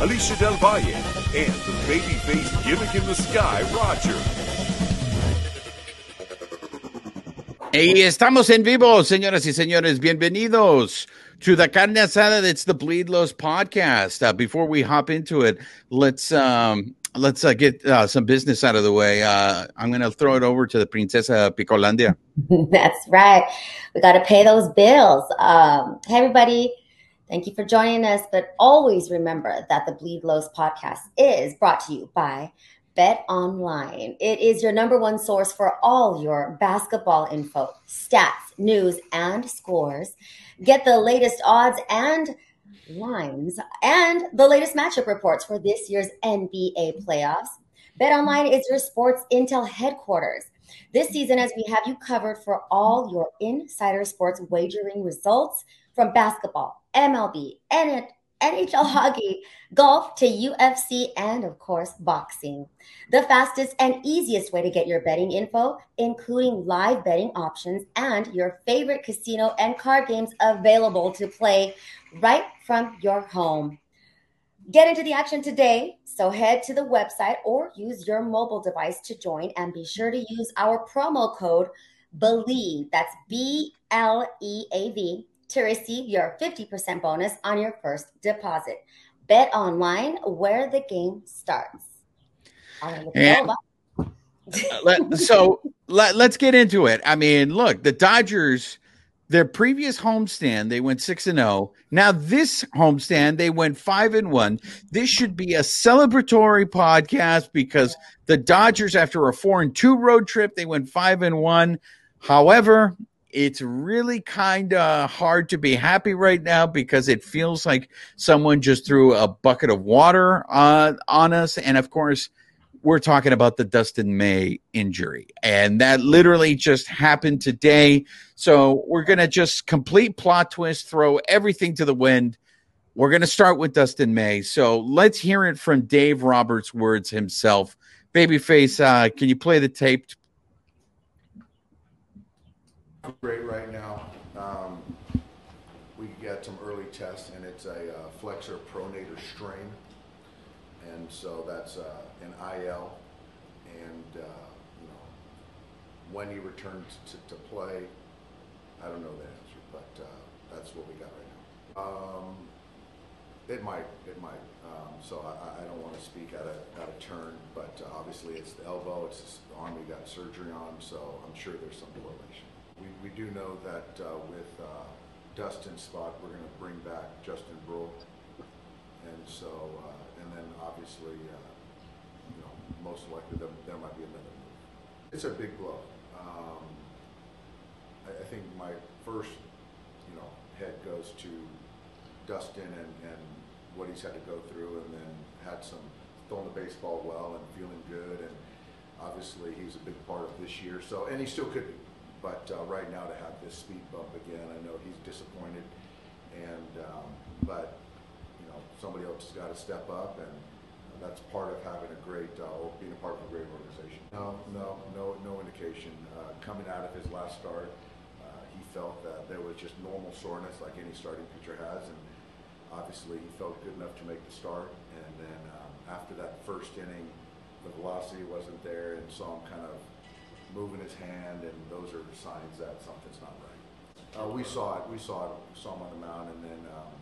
Alicia Del Valle, and the baby-faced gimmick in the sky, Roger. Y estamos en vivo, señoras y señores. Bienvenidos to the carne asada. It's the Bleed Los podcast. Uh, before we hop into it, let's um, let's uh, get uh, some business out of the way. Uh, I'm going to throw it over to the Princesa Picolandia. That's right. We got to pay those bills. Um, hey, everybody. Thank you for joining us. But always remember that the Bleed Los podcast is brought to you by Bet Online. It is your number one source for all your basketball info, stats, news, and scores. Get the latest odds and lines and the latest matchup reports for this year's NBA playoffs. Bet Online is your sports intel headquarters. This season, as we have you covered for all your insider sports wagering results from basketball, MLB, NHL hockey, golf to UFC, and of course, boxing. The fastest and easiest way to get your betting info, including live betting options and your favorite casino and card games available to play right from your home. Get into the action today. So head to the website or use your mobile device to join and be sure to use our promo code BLEAV. That's B L E A V to receive your 50% bonus on your first deposit. Bet online where the game starts. And, uh, let, so let, let's get into it. I mean, look, the Dodgers, their previous homestand, they went 6 and 0. Now this homestand, they went 5 and 1. This should be a celebratory podcast because the Dodgers after a 4 and 2 road trip, they went 5 and 1. However, it's really kind of hard to be happy right now because it feels like someone just threw a bucket of water uh, on us. And of course, we're talking about the Dustin May injury. And that literally just happened today. So we're going to just complete plot twist, throw everything to the wind. We're going to start with Dustin May. So let's hear it from Dave Roberts' words himself. Babyface, uh, can you play the tape, great right now. Um, we got some early tests, and it's a uh, flexor pronator strain, and so that's uh, an IL. And uh, you know, when he returns to, to, play, I don't know the answer, but uh, that's what we got right now. Um, it might, it might. Um, so I, I don't want to speak out of out of turn, but obviously it's the elbow, it's the arm we got surgery on, so I'm sure there's some correlation. We, we do know that uh, with uh, Dustin's spot, we're going to bring back Justin Bruihl. And so, uh, and then obviously, uh, you know, most likely there, there, might be another move. It's a big blow. Um, I, I, think my first, you know, head goes to Dustin and, and what he's had to go through and then had some throwing the baseball well and feeling good. And obviously he's a big part of this year. So, and he still could be. But uh, right now to have this speed bump again, I know he's disappointed. And um, but you know somebody else has got to step up, and that's part of having a great uh, being a part of a great organization. No, no, no, no indication. Uh, coming out of his last start, uh, he felt that there was just normal soreness like any starting pitcher has, and obviously he felt good enough to make the start. And then um, after that first inning, the velocity wasn't there, and saw him kind of moving his hand, and those are signs that something's not right. Uh, we saw it. We saw it. Saw him on the mound, and then um,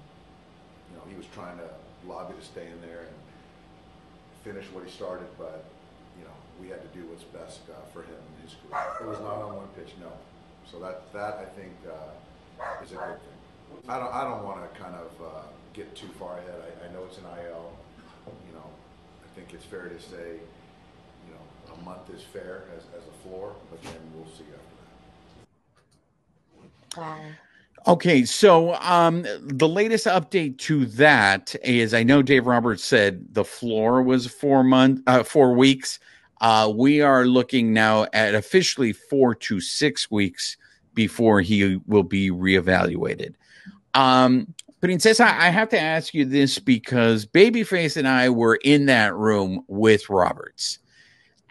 you know he was trying to lobby to stay in there and finish what he started, but you know we had to do what's best uh, for him and his career. It was not on one pitch, no. So that that I think uh, is a good thing. I don't I don't want to kind of uh, get too far ahead. I, I know it's an IL. You know, I think it's fair to say a month is fair as, as a floor, but then we'll see after that. Okay, so um, the latest update to that is I know Dave Roberts said the floor was four month, uh, four weeks. Uh, we are looking now at officially four to six weeks before he will be reevaluated. Um, Princesa, I have to ask you this because Babyface and I were in that room with Roberts.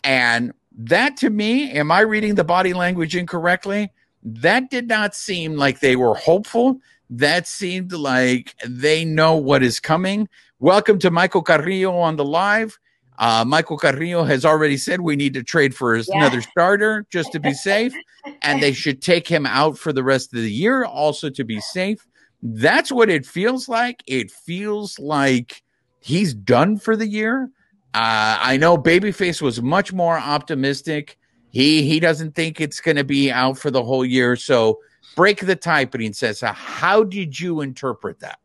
And that to me, am I reading the body language incorrectly? That did not seem like they were hopeful. That seemed like they know what is coming. Welcome to Michael Carrillo on the live. Uh, Michael Carrillo has already said we need to trade for yeah. another starter just to be safe, and they should take him out for the rest of the year also to be safe. That's what it feels like. It feels like he's done for the year. Uh, I know Babyface was much more optimistic. He he doesn't think it's going to be out for the whole year. So break the tie, says, how did you interpret that?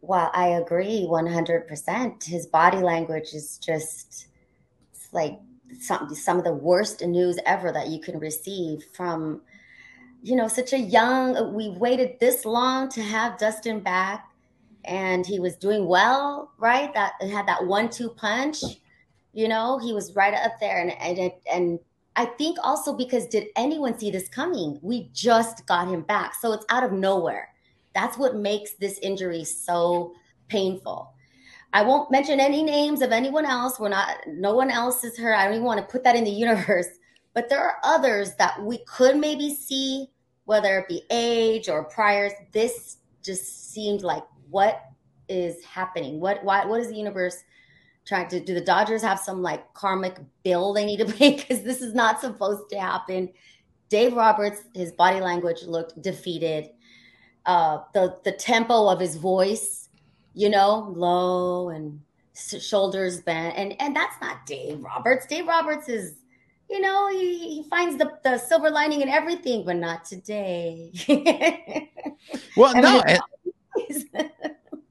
Well, I agree 100%. His body language is just like some, some of the worst news ever that you can receive from, you know, such a young, we waited this long to have Dustin back and he was doing well, right? That had that one two punch, you know, he was right up there. And, and, and I think also because did anyone see this coming? We just got him back. So it's out of nowhere that's what makes this injury so painful. I won't mention any names of anyone else. We're not, no one else is hurt. I don't even want to put that in the universe. But there are others that we could maybe see, whether it be age or priors. This just seemed like what is happening? What, why, what is the universe trying to do? The Dodgers have some like karmic bill they need to pay because this is not supposed to happen. Dave Roberts, his body language looked defeated uh, the the tempo of his voice, you know, low and shoulders bent, and and that's not Dave Roberts. Dave Roberts is, you know, he, he finds the the silver lining in everything, but not today. well, no.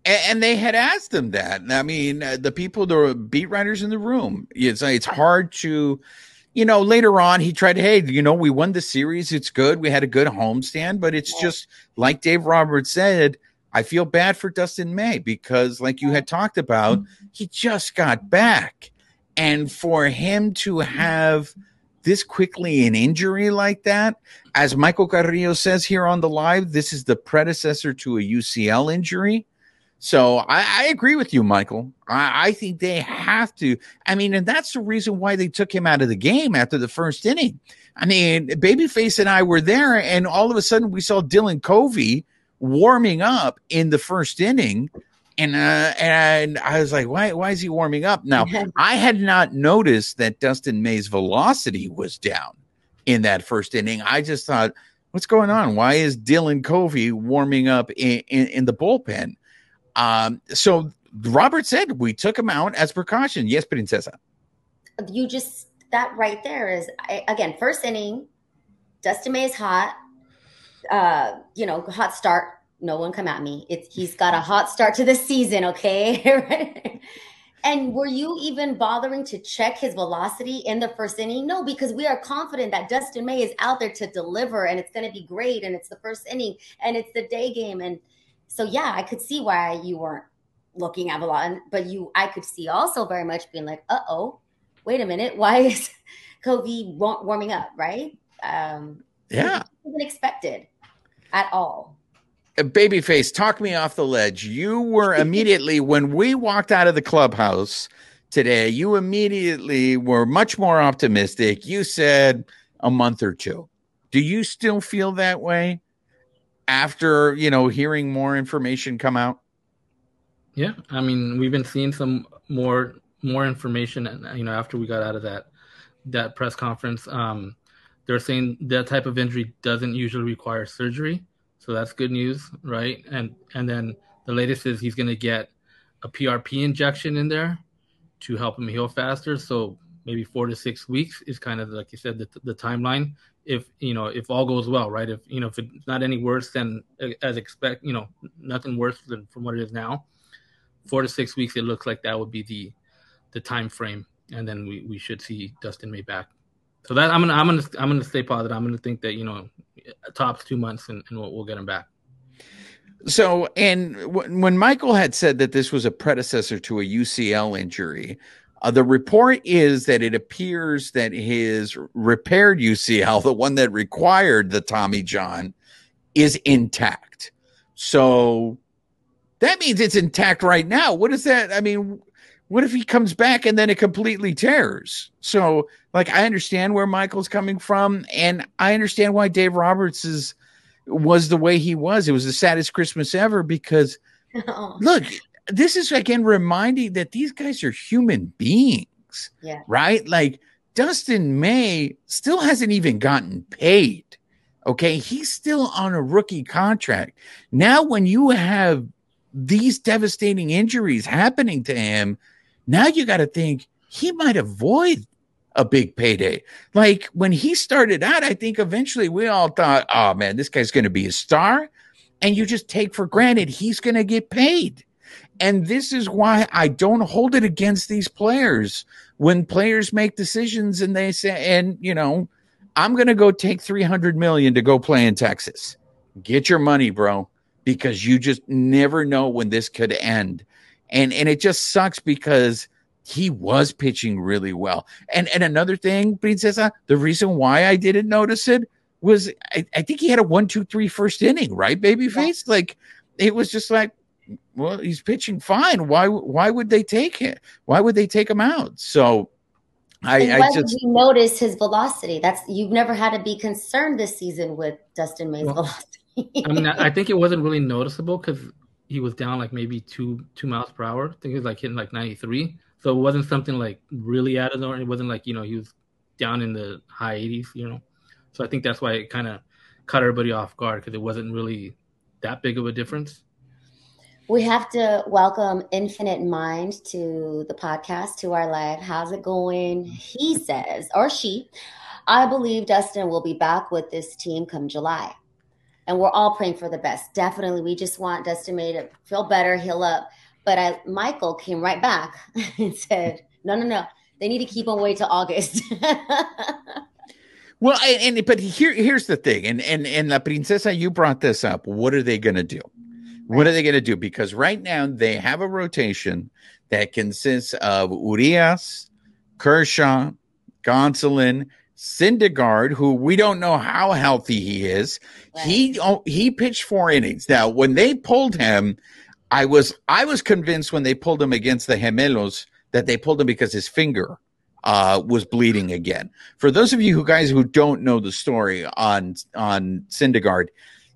and they had asked him that. I mean, uh, the people, the beat writers in the room, it's it's hard to you know, later on he tried, hey, you know, we won the series. It's good. We had a good homestand, but it's just like Dave Roberts said, I feel bad for Dustin May because, like you had talked about, mm-hmm. he just got back. And for him to have this quickly an injury like that, as Michael Carrillo says here on the live, this is the predecessor to a UCL injury. So I, I, agree with you, Michael. I, I, think they have to. I mean, and that's the reason why they took him out of the game after the first inning. I mean, Babyface and I were there, and all of a sudden we saw Dylan Covey warming up in the first inning. And uh, and I was like, why why is he warming up? Now I had not noticed that Dustin May's velocity was down in that first inning. I just thought, what's going on? Why is Dylan Covey warming up in, in, in the bullpen? Um, so Robert said we took him out as precaution. Yes, Princesa. You just that right there is again first inning. Dustin May is hot. Uh, you know, hot start. No one come at me. It's he's got a hot start to the season. Okay. and were you even bothering to check his velocity in the first inning? No, because we are confident that Dustin May is out there to deliver and it's going to be great. And it's the first inning and it's the day game. And so yeah, I could see why you weren't looking at a lot, but you, I could see also very much being like, uh oh, wait a minute, why is Covey warming up, right? Um, yeah, wasn't expected at all. Uh, babyface, talk me off the ledge. You were immediately when we walked out of the clubhouse today. You immediately were much more optimistic. You said a month or two. Do you still feel that way? After you know hearing more information come out? Yeah, I mean we've been seeing some more more information, and you know, after we got out of that that press conference. Um, they're saying that type of injury doesn't usually require surgery, so that's good news, right? And and then the latest is he's going to get a PRP injection in there to help him heal faster. So maybe four to six weeks is kind of like you said the, the timeline if you know if all goes well right if you know if it's not any worse than uh, as expect you know nothing worse than from what it is now four to six weeks it looks like that would be the the time frame and then we, we should see dustin may back So that I'm gonna I'm gonna I'm gonna stay positive. I'm gonna think that you know tops two months and, and we'll, we'll get him back. So, and w- when Michael had said that this was a predecessor to a UCL injury, uh, the report is that it appears that his repaired UCL, the one that required the Tommy John, is intact. So that means it's intact right now. What is that? I mean, what if he comes back and then it completely tears? So, like, I understand where Michael's coming from, and I understand why Dave Roberts is was the way he was. It was the saddest Christmas ever because oh. look, this is again reminding that these guys are human beings. Yeah. Right? Like Dustin May still hasn't even gotten paid. Okay. He's still on a rookie contract. Now, when you have these devastating injuries happening to him, now you got to think he might avoid a big payday. Like when he started out, I think eventually we all thought, oh man, this guy's going to be a star. And you just take for granted he's going to get paid. And this is why I don't hold it against these players when players make decisions and they say, and you know, I'm going to go take 300 million to go play in Texas. Get your money, bro, because you just never know when this could end. And, and it just sucks because he was pitching really well. And and another thing, Princesa, the reason why I didn't notice it was I, I think he had a one, two, three first inning, right, babyface? Yeah. Like it was just like, well, he's pitching fine. Why why would they take it? Why would they take him out? So I, I just you notice his velocity. That's you've never had to be concerned this season with Dustin May's well, velocity. I mean, I think it wasn't really noticeable because he was down like maybe two two miles per hour. I think he was like hitting like ninety three. So it wasn't something like really out of the ordinary. It wasn't like, you know, he was down in the high 80s, you know. So I think that's why it kind of caught everybody off guard because it wasn't really that big of a difference. We have to welcome Infinite Mind to the podcast, to our live. How's it going? He says, or she, I believe Dustin will be back with this team come July. And we're all praying for the best. Definitely. We just want Dustin May to feel better, heal up. But I, Michael came right back and said, no, no, no. They need to keep on wait till August. well, and, and, but here here's the thing, and and and La Princesa, you brought this up. What are they going to do? What are they going to do? Because right now they have a rotation that consists of Urias, Kershaw, Gonsolin, Syndergaard, who we don't know how healthy he is. Right. He oh, he pitched four innings. Now, when they pulled him, I was I was convinced when they pulled him against the Gemelos that they pulled him because his finger uh, was bleeding again. For those of you who guys who don't know the story on on Syndergaard,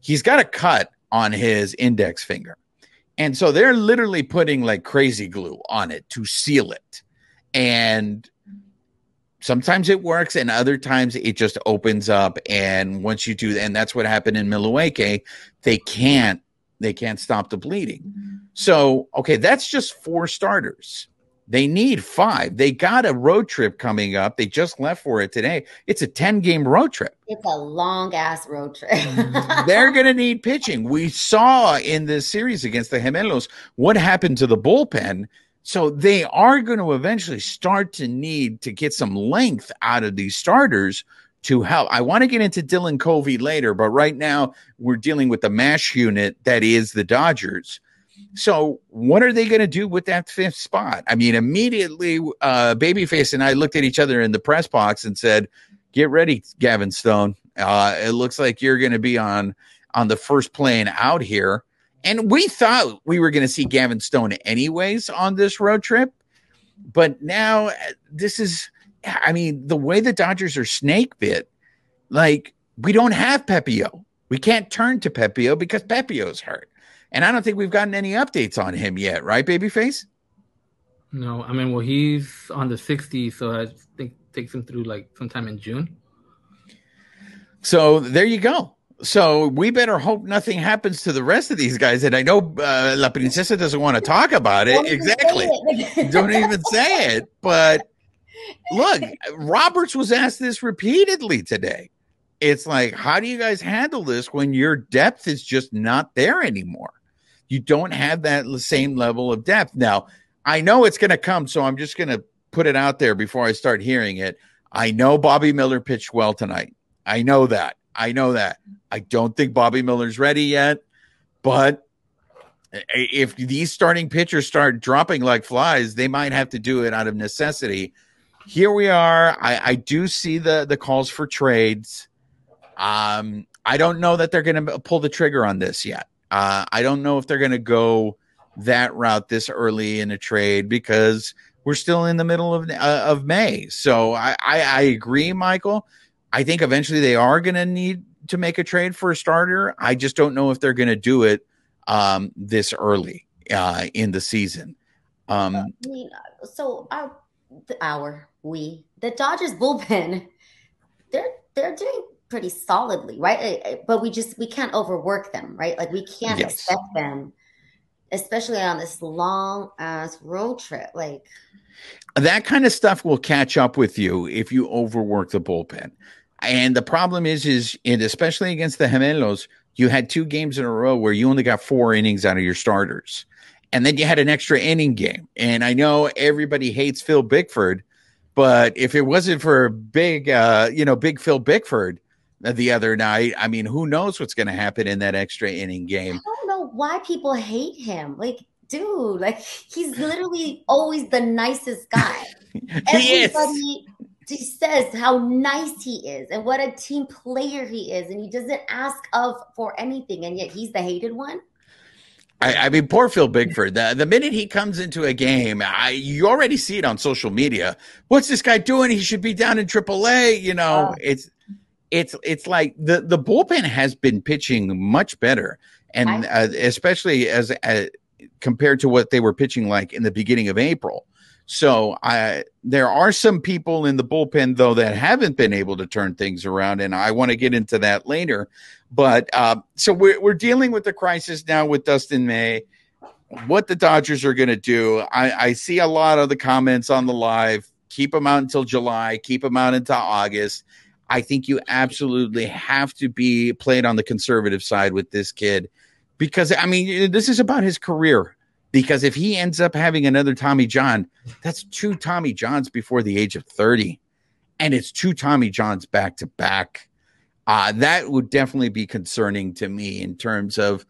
he's got a cut on his index finger, and so they're literally putting like crazy glue on it to seal it, and sometimes it works and other times it just opens up and once you do and that's what happened in Milwaukee they can't they can't stop the bleeding. So, okay, that's just four starters. They need five. They got a road trip coming up. They just left for it today. It's a 10 game road trip. It's a long ass road trip. Mm-hmm. They're going to need pitching. We saw in this series against the Gemelos what happened to the bullpen. So they are going to eventually start to need to get some length out of these starters to help. I want to get into Dylan Covey later, but right now we're dealing with the mash unit that is the Dodgers. So, what are they going to do with that fifth spot? I mean, immediately, uh, Babyface and I looked at each other in the press box and said, "Get ready, Gavin Stone. Uh, it looks like you're going to be on on the first plane out here." And we thought we were going to see Gavin Stone anyways on this road trip, but now uh, this is I mean, the way the Dodgers are snake bit, like we don't have Pepiot. We can't turn to Pepiot because Pepiot's hurt. And I don't think we've gotten any updates on him yet, right, Babyface? No, I mean, well, he's on the 60s, so I think takes him through like sometime in June. So there you go. So we better hope nothing happens to the rest of these guys. And I know uh, La Princesa doesn't want to talk about it. Don't exactly. It. Don't even say it. But Look, Roberts was asked this repeatedly today. It's like, how do you guys handle this when your depth is just not there anymore? You don't have that same level of depth. Now, I know it's going to come, so I'm just going to put it out there before I start hearing it. I know Bobby Miller pitched well tonight. I know that. I know that. I don't think Bobby Miller's ready yet, but eh, eh, if these starting pitchers start dropping like flies, they might have to do it out of necessity. Here we are. I, I do see the the calls for trades. Um, I don't know that they're going to uh, pull the trigger on this yet. Uh, I don't know if they're going to go that route this early in a trade because we're still in the middle of uh, of May. So I, I, I agree, Michael. I think eventually they are going to need to make a trade for a starter. I just don't know if they're going to do it um, this early uh, in the season. Um, I mean, so our our we the Dodgers bullpen, they're they're doing pretty solidly, right? But we just we can't overwork them, right? Like we can't yes. expect them, especially on this long ass road trip. Like that kind of stuff will catch up with you if you overwork the bullpen. And the problem is, is and especially against the Gemelos, you had two games in a row where you only got four innings out of your starters. And then you had an extra inning game. And I know everybody hates Phil Bickford, but if it wasn't for big, uh, you know, big Phil Bickford Uh, the other night, I mean, who knows what's going to happen in that extra inning game? I don't know why people hate him. Like, dude, like he's literally always the nicest guy. he Everybody is he says how nice he is and what a team player he is, and he doesn't ask of for anything, and yet he's the hated one. I, I, mean, poor Phil Bickford. The, the minute he comes into a game, I, you already see it on social media. What's this guy doing? He should be down in AAA. You know, oh. it's it's it's like the the bullpen has been pitching much better, and uh, especially as uh, compared to what they were pitching like in the beginning of April. So I there are some people in the bullpen though that haven't been able to turn things around, and I want to get into that later. But uh, so we're we're dealing with the crisis now with Dustin May. What the Dodgers are going to do? I, I see a lot of the comments on the live. Keep them out until July. Keep them out until August. I think you absolutely have to be played on the conservative side with this kid because I mean this is about his career because if he ends up having another Tommy John, that's two Tommy Johns before the age of 30. And it's two Tommy Johns back to back. Uh, that would definitely be concerning to me in terms of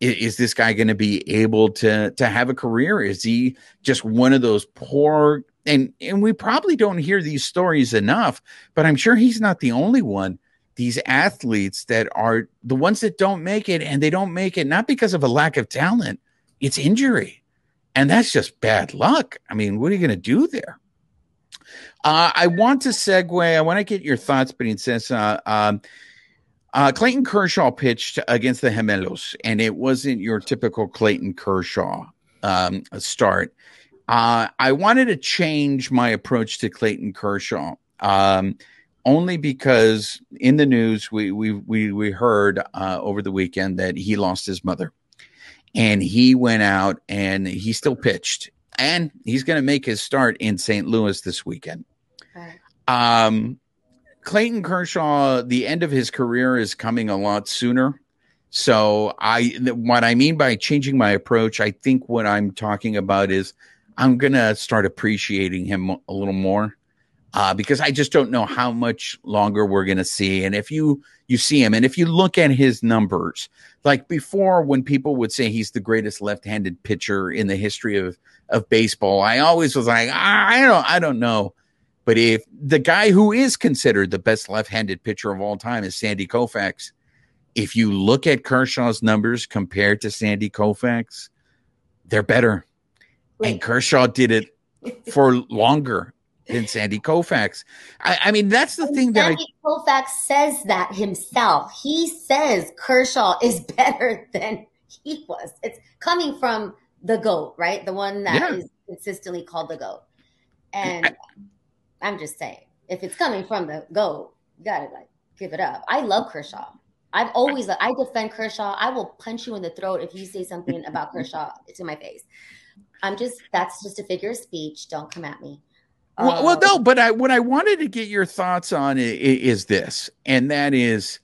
is, is this guy going to be able to to have a career? Is he just one of those poor and and we probably don't hear these stories enough, but I'm sure he's not the only one. These athletes that are the ones that don't make it, and they don't make it not because of a lack of talent, it's injury. And that's just bad luck. I mean, what are you going to do there? Uh, I want to segue. I want to get your thoughts, but Princesa. Um, uh, Clayton Kershaw pitched against the Gemelos, and it wasn't your typical Clayton Kershaw um, start. Uh, I wanted to change my approach to Clayton Kershaw, um, only because in the news we we we, we heard uh, over the weekend that he lost his mother and he went out and he still pitched and he's going to make his start in St. Louis this weekend. Right. Um, Clayton Kershaw, the end of his career is coming a lot sooner. So I, what I mean by changing my approach, I think what I'm talking about is I'm to start appreciating him a little more. Uh, because I just don't know how much longer we're to see. And if you you see him, and if you look at his numbers, like before when people would say he's the greatest left-handed pitcher in the history of of baseball i always was like i don't i don't know but if the guy who is considered the best left-handed pitcher of all time is sandy koufax if you look at kershaw's numbers compared to sandy koufax they're better Wait. and kershaw did it for longer than Sandy Koufax. I, I mean, that's the and thing Sandy that Sandy Koufax says that himself. He says Kershaw is better than he was. It's coming from the goat, right? The one that yeah. is consistently called the goat. And I, I'm just saying, if it's coming from the goat, you gotta like give it up. I love Kershaw. I've always I defend Kershaw. I will punch you in the throat if you say something about Kershaw to my face. I'm just that's just a figure of speech. Don't come at me. Well, um, well, no, but I what I wanted to get your thoughts on is, is this, and that is,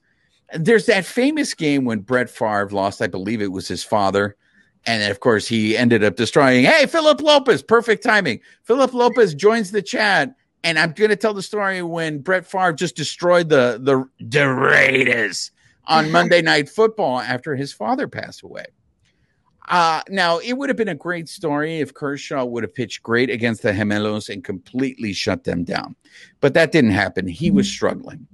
there's that famous game when Brett Favre lost. I believe it was his father, and of course he ended up destroying. Hey, Philip Lopez, perfect timing. Philip Lopez joins the chat, and I'm going to tell the story when Brett Favre just destroyed the the, the Raiders on Monday Night Football after his father passed away. Uh, now, it would have been a great story if Kershaw would have pitched great against the Gemelos and completely shut them down. But that didn't happen. He was struggling.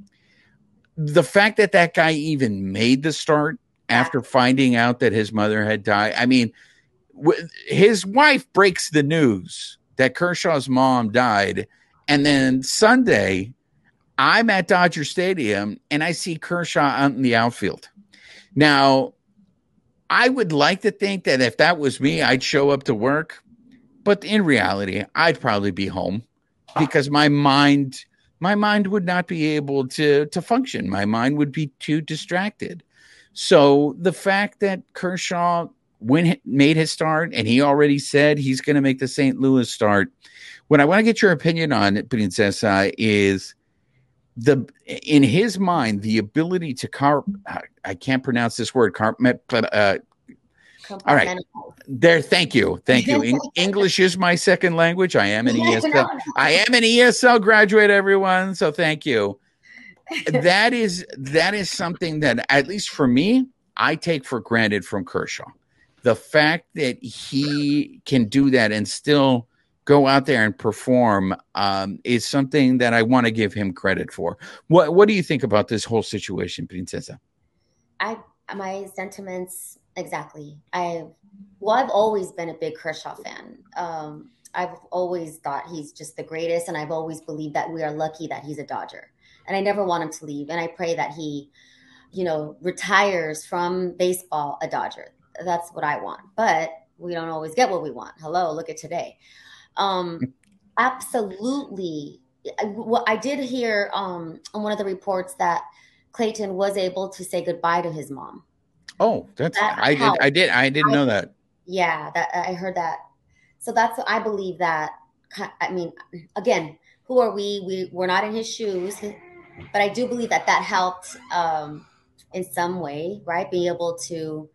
The fact that that guy even made the start after finding out that his mother had died, I mean, his wife breaks the news that Kershaw's mom died. And then Sunday, I'm at Dodger Stadium and I see Kershaw out in the outfield. Now, I would like to think that if that was me, I'd show up to work. But in reality, I'd probably be home because my mind my mind would not be able to to function. My mind would be too distracted. So the fact that Kershaw when made his start and he already said he's going to make the St. Louis start. What I want to get your opinion on, Princesa, is the in his mind the ability to car I can't pronounce this word car uh, all right. There thank you thank you. English is my second language. I am an esl i am an esl graduate everyone so thank you. That is that is something that at least for me i take for granted from kershaw. The fact that he can do that and still go out there and perform um, is something that I want to give him credit for. What What do you think about this whole situation, Princesa? I my sentiments exactly. I well, I've always been a big Kershaw fan. Um, I've always thought he's just the greatest, and I've always believed that we are lucky that he's a Dodger. And I never want him to leave. And I pray that he, you know, retires from baseball a Dodger. That's what I want. But we don't always get what we want. Hello, look at today. Um, absolutely. Well, I did hear um, on one of the reports that Clayton was able to say goodbye to his mom. Oh, that's that I did I did I didn't I, know that. Yeah, that I heard that. So that's I believe that. I mean, again, who are we? We we're not in his shoes, but I do believe that that helped um, in some way, right? Being able to,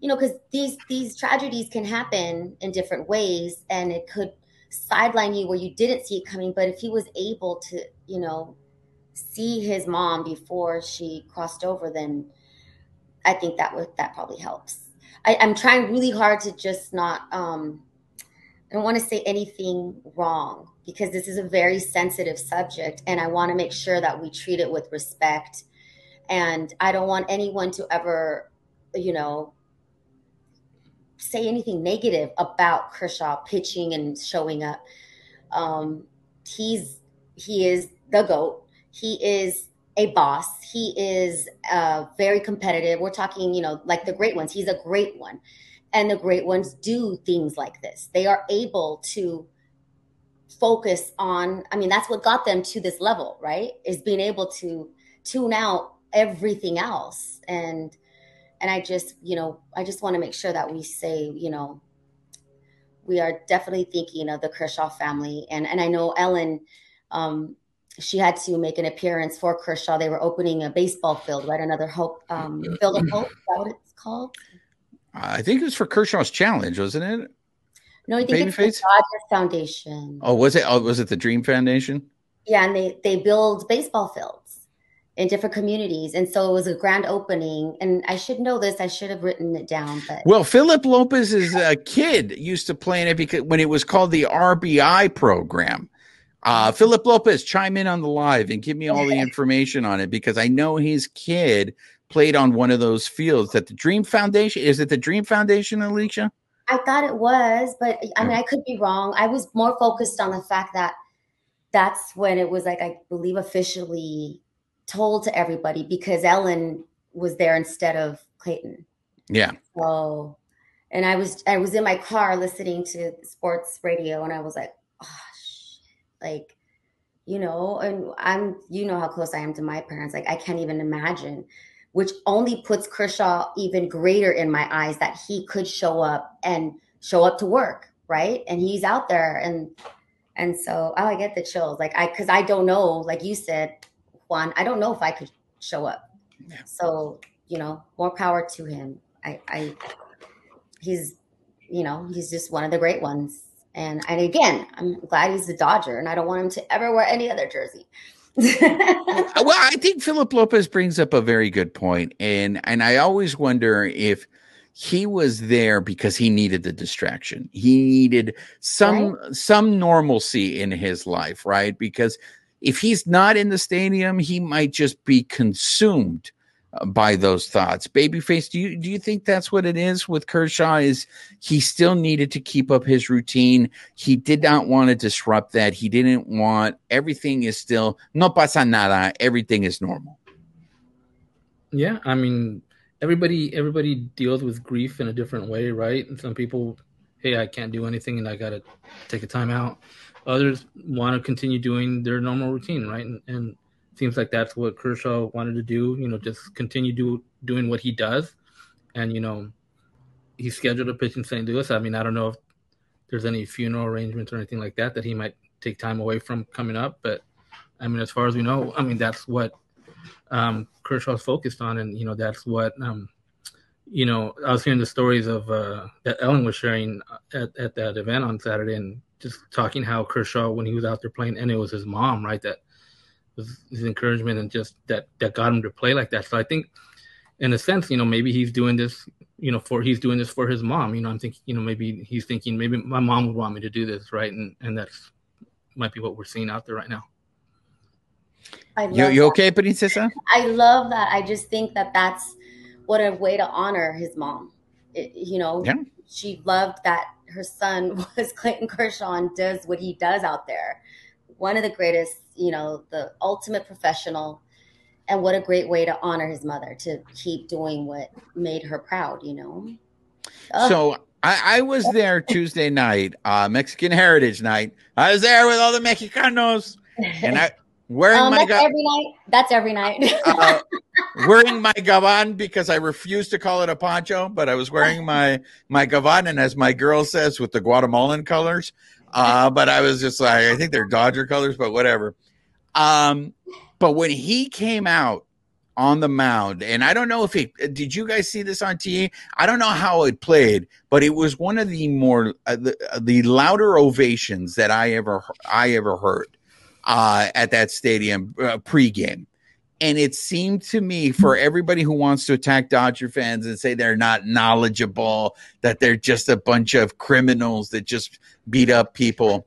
you know, because these these tragedies can happen in different ways, and it could sideline you where you didn't see it coming. But if he was able to, you know, see his mom before she crossed over, then I think that would that probably helps. I, am trying really hard to just not um I don't want to say anything wrong because this is a very sensitive subject and I want to make sure that we treat it with respect. And I don't want anyone to ever, you know, say anything negative about Kershaw pitching and showing up. Um, he's he is the goat. He is a boss. He is uh, very competitive. We're talking, you know, like the great ones. He's a great one, and the great ones do things like this. They are able to focus on. I mean, that's what got them to this level, right? Is being able to tune out everything else and and I just, you know, I just want to make sure that we say, you know, we are definitely thinking of the Kershaw family. And and I know Ellen, um, she had to make an appearance for Kershaw. They were opening a baseball field, right? Another hope, um, field of hope. Is that what it's called? I think it was for Kershaw's challenge, wasn't it? No, I think Babyface? it's the Dodger Foundation. Oh, was it? Oh, was it the Dream Foundation? Yeah, and they they build baseball fields in different communities. And so it was a grand opening. And I should know this. I should have written it down. But well, Philip Lopez's uh, kid used to play in it because when it was called the RBI program. Uh, Philip Lopez, chime in on the live and give me all the information on it because I know his kid played on one of those fields that the Dream Foundation is it the Dream Foundation, Alicia? I thought it was, but I mean, I could be wrong. I was more focused on the fact that that's when it was like, I believe officially told to everybody because Ellen was there instead of Clayton. Yeah. So, and I was I was in my car listening to sports radio, and I was like, oh, shit. like, you know, and I'm you know how close I am to my parents. Like, I can't even imagine. Which only puts Kershaw even greater in my eyes that he could show up and show up to work, right? And he's out there and and so oh, I get the chills. Like I cause I don't know, like you said, Juan, I don't know if I could show up. Yeah. So, you know, more power to him. I, I, he's, you know, he's just one of the great ones. And and again, I'm glad he's a Dodger, and I don't want him to ever wear any other jersey. well, I think Philip Lopez brings up a very good point, and and I always wonder if he was there because he needed the distraction. He needed some right. some normalcy in his life, right? Because if he's not in the stadium, he might just be consumed uh, by those thoughts. Babyface, do you do you think that's what it is with Kershaw? Is he still needed to keep up his routine? He did not want to disrupt that. He didn't want everything is still no pasa nada. Everything is normal. Yeah, I mean, everybody everybody deals with grief in a different way, right? And some people, hey, I can't do anything, and I got to take a time out. Others want to continue doing their normal routine, right? And, and seems like that's what Kershaw wanted to do. You know, just continue do doing what he does, and you know, he scheduled a pitch in St. Louis. I mean, I don't know if there's any funeral arrangements or anything like that that he might take time away from coming up, but I mean, as far as we know, I mean, that's what um, Kershaw's focused on, and you know, that's what um, you know. I was hearing the stories of uh, that Ellen was sharing at, at that event on Saturday, and just talking how Kershaw, when he was out there playing, and it was his mom, right, that was his encouragement and just that that got him to play like that. So I think, in a sense, you know, maybe he's doing this, you know, for he's doing this for his mom. You know, I'm thinking, you know, maybe he's thinking maybe my mom would want me to do this, right? And and that's might be what we're seeing out there right now. I you you okay, Princesa? I love that. I just think that that's what a way to honor his mom. It, you know, yeah. she loved that her son was Clayton Kershaw and does what he does out there. One of the greatest you know, the ultimate professional. And what a great way to honor his mother to keep doing what made her proud, you know? Ugh. So I, I, was there Tuesday night, uh, Mexican Heritage Night. I was there with all the Mexicanos, and I wearing um, my that's every night. That's every night. uh, wearing my gavan because I refused to call it a poncho, but I was wearing my my gavan, and as my girl says, with the Guatemalan colors. Uh, but I was just like, I think they're Dodger colors, but whatever. Um, but when he came out on the mound, and I don't know if he did you guys see this on TV? I don't know how it played, but it was one of the more uh, the, uh, the louder ovations that I ever I ever heard uh, at that stadium uh, pregame. And it seemed to me for everybody who wants to attack Dodger fans and say they're not knowledgeable, that they're just a bunch of criminals that just beat up people.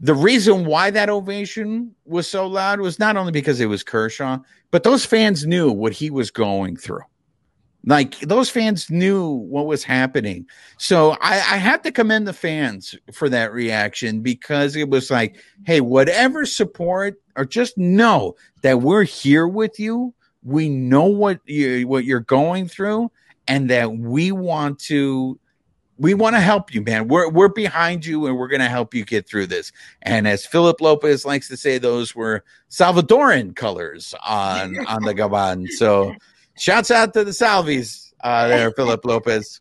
The reason why that ovation was so loud was not only because it was Kershaw, but those fans knew what he was going through. Like those fans knew what was happening. So I, I have to commend the fans for that reaction because it was like, hey, whatever support, or just know that we're here with you. We know what you what you're going through, and that we want to we want to help you, man. We're we're behind you, and we're going to help you get through this. And as Philip Lopez likes to say, those were Salvadoran colors on on the Gabon. So, shouts out to the Salvies uh, there, Philip Lopez.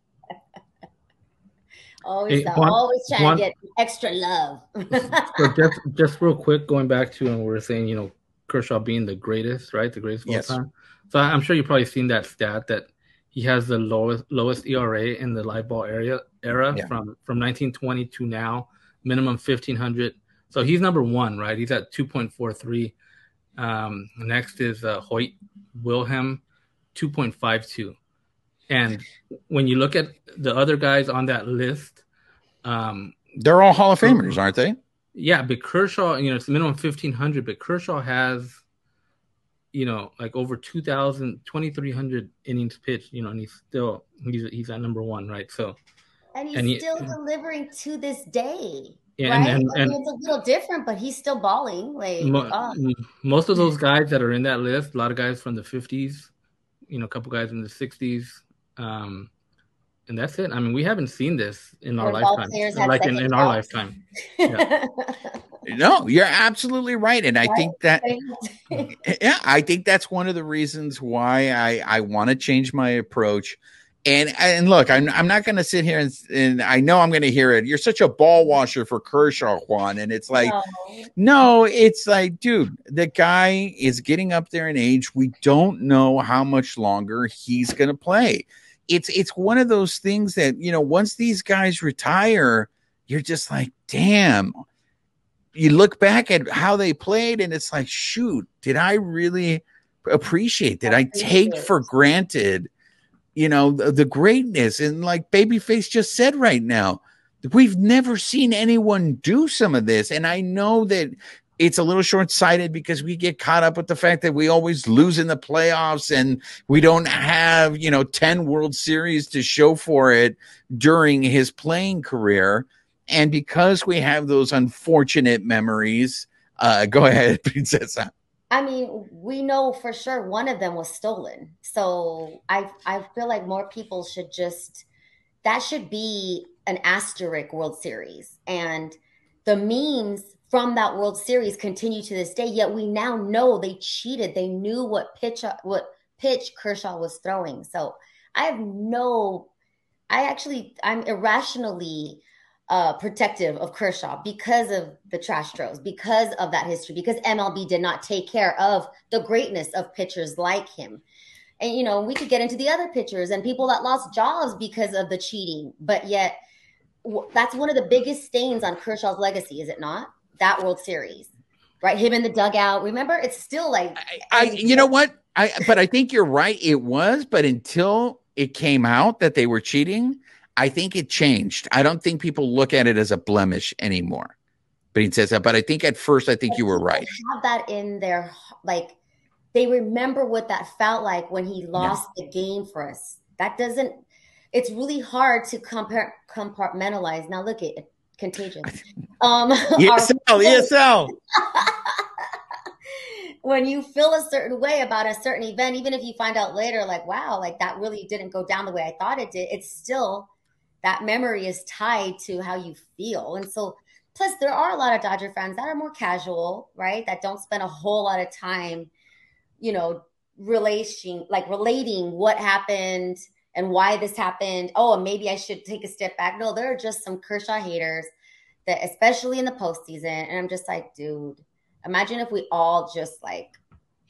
Always, hey, Juan, always trying Juan, to get extra love. so just just real quick, going back to when we were saying, you know, Kershaw being the greatest, right? The greatest of yes. all time. So I'm sure you've probably seen that stat that he has the lowest lowest ERA in the live ball area era yeah. from from 1920 to now, minimum 1500. So he's number one, right? He's at 2.43. Um, next is uh, Hoyt Wilhelm, 2.52. And when you look at the other guys on that list, um, they're all Hall of Famers, aren't they? Yeah, but Kershaw, you know, it's minimum 1500, but Kershaw has you know, like over 2,000, 2,300 innings pitched, you know, and he's still, he's, he's at number one, right? So, and he's and he, still delivering to this day. Yeah, right? and, and, I mean, it's a little different, but he's still balling. Like mo- oh. most of those guys that are in that list, a lot of guys from the 50s, you know, a couple guys in the 60s, um, and that's it. I mean, we haven't seen this in our lifetime, like in, in our lifetime. Yeah. no, you're absolutely right, and I right. think that, yeah, I think that's one of the reasons why I I want to change my approach. And and look, I'm I'm not going to sit here and, and I know I'm going to hear it. You're such a ball washer for Kershaw, Juan, and it's like, no. no, it's like, dude, the guy is getting up there in age. We don't know how much longer he's going to play it's it's one of those things that you know once these guys retire you're just like, damn. You look back at how they played, and it's like, shoot, did I really appreciate? Did I take for granted, you know, the, the greatness? And like Babyface just said right now, we've never seen anyone do some of this. And I know that it's a little short sighted because we get caught up with the fact that we always lose in the playoffs and we don't have, you know, 10 World Series to show for it during his playing career. And because we have those unfortunate memories, uh, go ahead, Princessa. I mean, we know for sure one of them was stolen. So I I feel like more people should just that should be an asterisk World Series. And the memes from that World Series continue to this day. Yet we now know they cheated. They knew what pitch what pitch Kershaw was throwing. So I have no. I actually I'm irrationally uh, protective of Kershaw because of the trash throws, because of that history, because MLB did not take care of the greatness of pitchers like him. And you know, we could get into the other pitchers and people that lost jobs because of the cheating, but yet that's one of the biggest stains on Kershaw's legacy, is it not? that World Series, right? Him in the dugout. Remember, it's still like I, I you know what? I but I think you're right. It was, but until it came out that they were cheating, I think it changed. I don't think people look at it as a blemish anymore. But he says that. But I think at first, I think you were right. Have that in their like. They remember what that felt like when he lost yeah. the game for us. That doesn't. It's really hard to compare compartmentalize. Now look at contagious. Um, ESL, ESL. when you feel a certain way about a certain event, even if you find out later, like, wow, like that really didn't go down the way I thought it did, it's still that memory is tied to how you feel. And so, plus, there are a lot of Dodger fans that are more casual, right? That don't spend a whole lot of time, you know, relating, like relating what happened and why this happened. Oh, maybe I should take a step back. No, there are just some Kershaw haters that, especially in the postseason. And I'm just like, dude, imagine if we all just like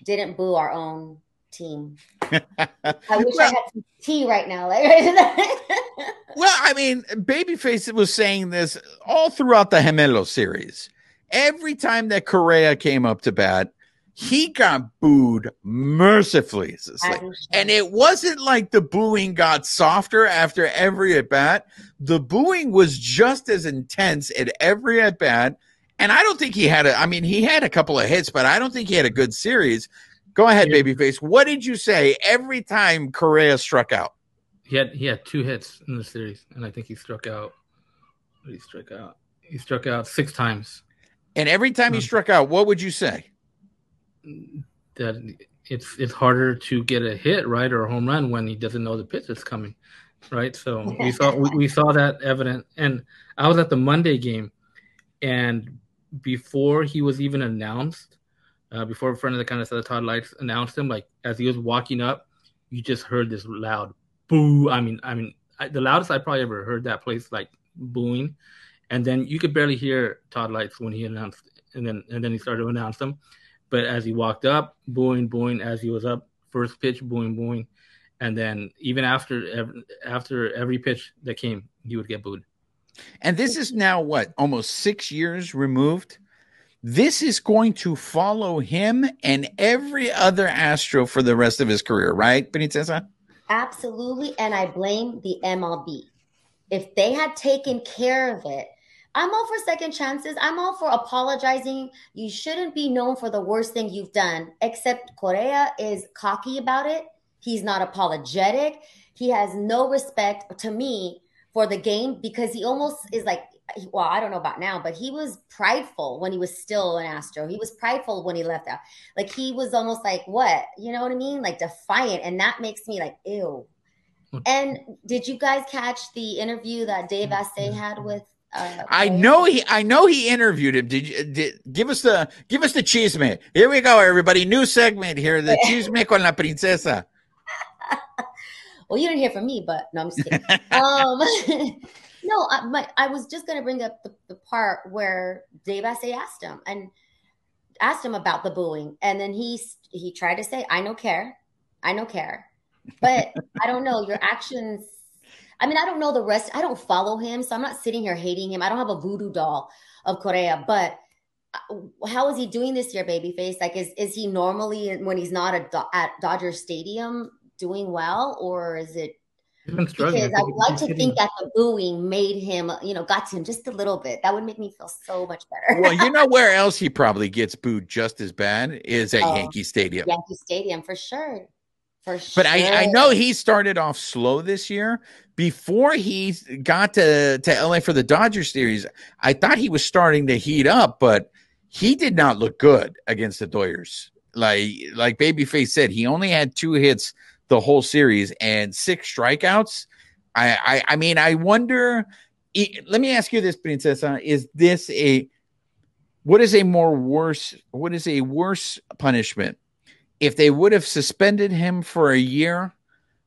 didn't boo our own team. I wish well, I had some tea right now. well, I mean, Babyface was saying this all throughout the Gemelo series. Every time that Correa came up to bat, he got booed mercifully. and it wasn't like the booing got softer after every at bat. The booing was just as intense at every at bat. And I don't think he had a, I mean, he had a couple of hits, but I don't think he had a good series. Go ahead, yeah. babyface. What did you say every time Correa struck out? He had he had two hits in the series, and I think he struck out. he struck out? He struck out six times. And every time um, he struck out, what would you say? that it's it's harder to get a hit right or a home run when he doesn't know the pitch is coming right so we saw we, we saw that evident and i was at the monday game and before he was even announced uh, before friend of the kind of said Todd Leitz announced him like as he was walking up you just heard this loud boo i mean i mean I, the loudest i probably ever heard that place like booing and then you could barely hear Todd Leitz when he announced and then and then he started to announce them but as he walked up, booing, booing. As he was up, first pitch, booing, booing, and then even after after every pitch that came, he would get booed. And this is now what almost six years removed. This is going to follow him and every other Astro for the rest of his career, right, Benitez? Absolutely, and I blame the MLB. If they had taken care of it I'm all for second chances. I'm all for apologizing. You shouldn't be known for the worst thing you've done, except Correa is cocky about it. He's not apologetic. He has no respect to me for the game because he almost is like, well, I don't know about now, but he was prideful when he was still an Astro. He was prideful when he left out. Like he was almost like, what? You know what I mean? Like defiant. And that makes me like, ew. And did you guys catch the interview that Dave Vassegh had with uh, I know he. I know he interviewed him. Did you did, give us the give us the chisme? Here we go, everybody. New segment here. The chisme con la princesa. well, you didn't hear from me, but no, I'm just kidding. um, no, I, my, I was just going to bring up the, the part where Dave Vassegh asked him and asked him about the booing, and then he he tried to say, "I no care, I no care," but I don't know. Your actions I mean, I don't know the rest. I don't follow him, so I'm not sitting here hating him. I don't have a voodoo doll of Correa, but uh, how is he doing this year, babyface? Like, is is he normally when he's not at, at Dodger Stadium doing well, or is it? Because I would like to think that the booing made him, you know, got to him just a little bit. That would make me feel so much better. well, you know where else he probably gets booed just as bad is at oh, Yankee Stadium. Yankee Stadium for sure. For but I, I know he started off slow this year. Before he got to, to LA for the Dodgers series, I thought he was starting to heat up, but he did not look good against the Dodgers. Like like Babyface said, he only had two hits the whole series and six strikeouts. I I, I mean, I wonder. Let me ask you this, Princesa: Is this a what is a more worse? What is a worse punishment? If they would have suspended him for a year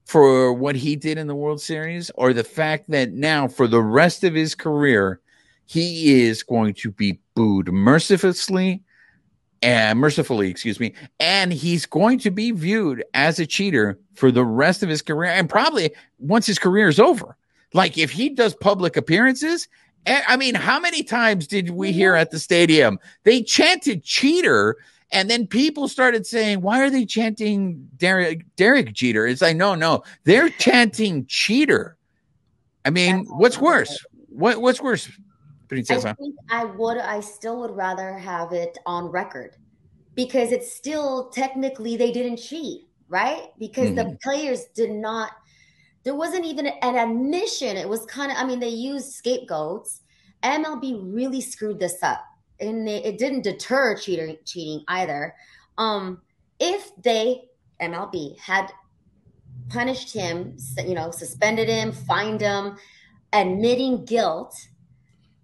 for what he did in the World Series, or the fact that now for the rest of his career he is going to be booed mercilessly and mercifully, excuse me, and he's going to be viewed as a cheater for the rest of his career and probably once his career is over. Like if he does public appearances, eh, I mean, how many times did we hear at the stadium they chanted cheater? And then people started saying, why are they chanting Derek, Derek Jeter? It's like, no, no, they're chanting cheater. I mean, what's worse? What, what's worse? Princesa. I think I would. I still would rather have it on record because it's still technically they didn't cheat, right? Because mm-hmm. the players did not. There wasn't even an admission. It was kind of. I mean, they used scapegoats. MLB really screwed this up, and they, it didn't deter cheating cheating either. Um, if they MLB had punished him, you know, suspended him, fined him, admitting guilt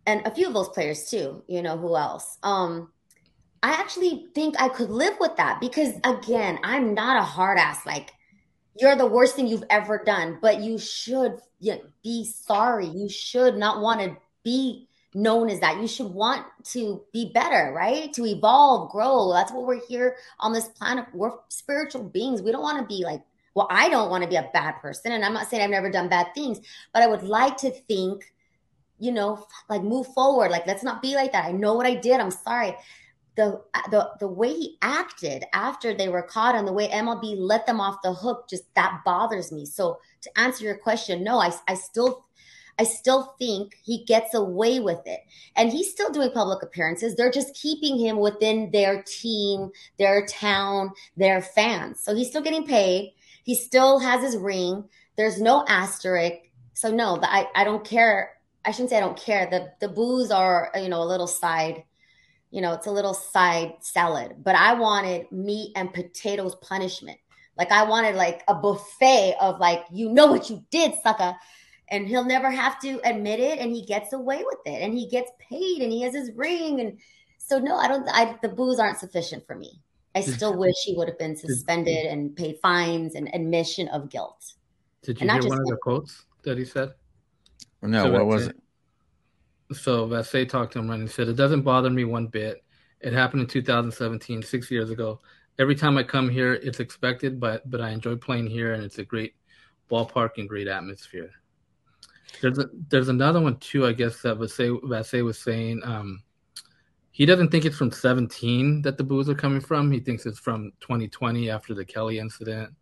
and a few of those players too. You know who else? Um, I actually think I could live with that because again, I'm not a hard ass. Like you're the worst thing you've ever done, but you should be sorry. You should not want to be known as that. You should want to be better, right? To evolve, grow. That's what we're here on this planet. We're spiritual beings. We don't want to be like, well, I don't want to be a bad person. And I'm not saying I've never done bad things, but I would like to think you know, like move forward. Like, let's not be like that. I know what I did. I'm sorry. The, the the way he acted after they were caught and the way MLB let them off the hook just that bothers me. So to answer your question, no, I, I still I still think he gets away with it. And he's still doing public appearances. They're just keeping him within their team, their town, their fans. So he's still getting paid. He still has his ring. There's no asterisk. So no, I, I don't care I shouldn't say I don't care. The the booze are you know a little side, you know, it's a little side salad. But I wanted meat and potatoes punishment. Like I wanted like a buffet of like you know what you did, sucker. And he'll never have to admit it, and he gets away with it, and he gets paid, and he has his ring, and so no, I don't. I the booze aren't sufficient for me. I still wish he would have been suspended and paid fines and admission of guilt. Did you hear one of the quotes that he said? No, so what was it? So Vassegh talked to him and he said, It doesn't bother me one bit. It happened in 2017, six years ago. Every time I come here, it's expected, but but I enjoy playing here and it's a great ballpark and great atmosphere. There's a, there's another one too, I guess that Vassegh, Vassegh was saying. Um, he doesn't think it's from 17 that the boos are coming from. He thinks it's from 2020 after the Kelly incident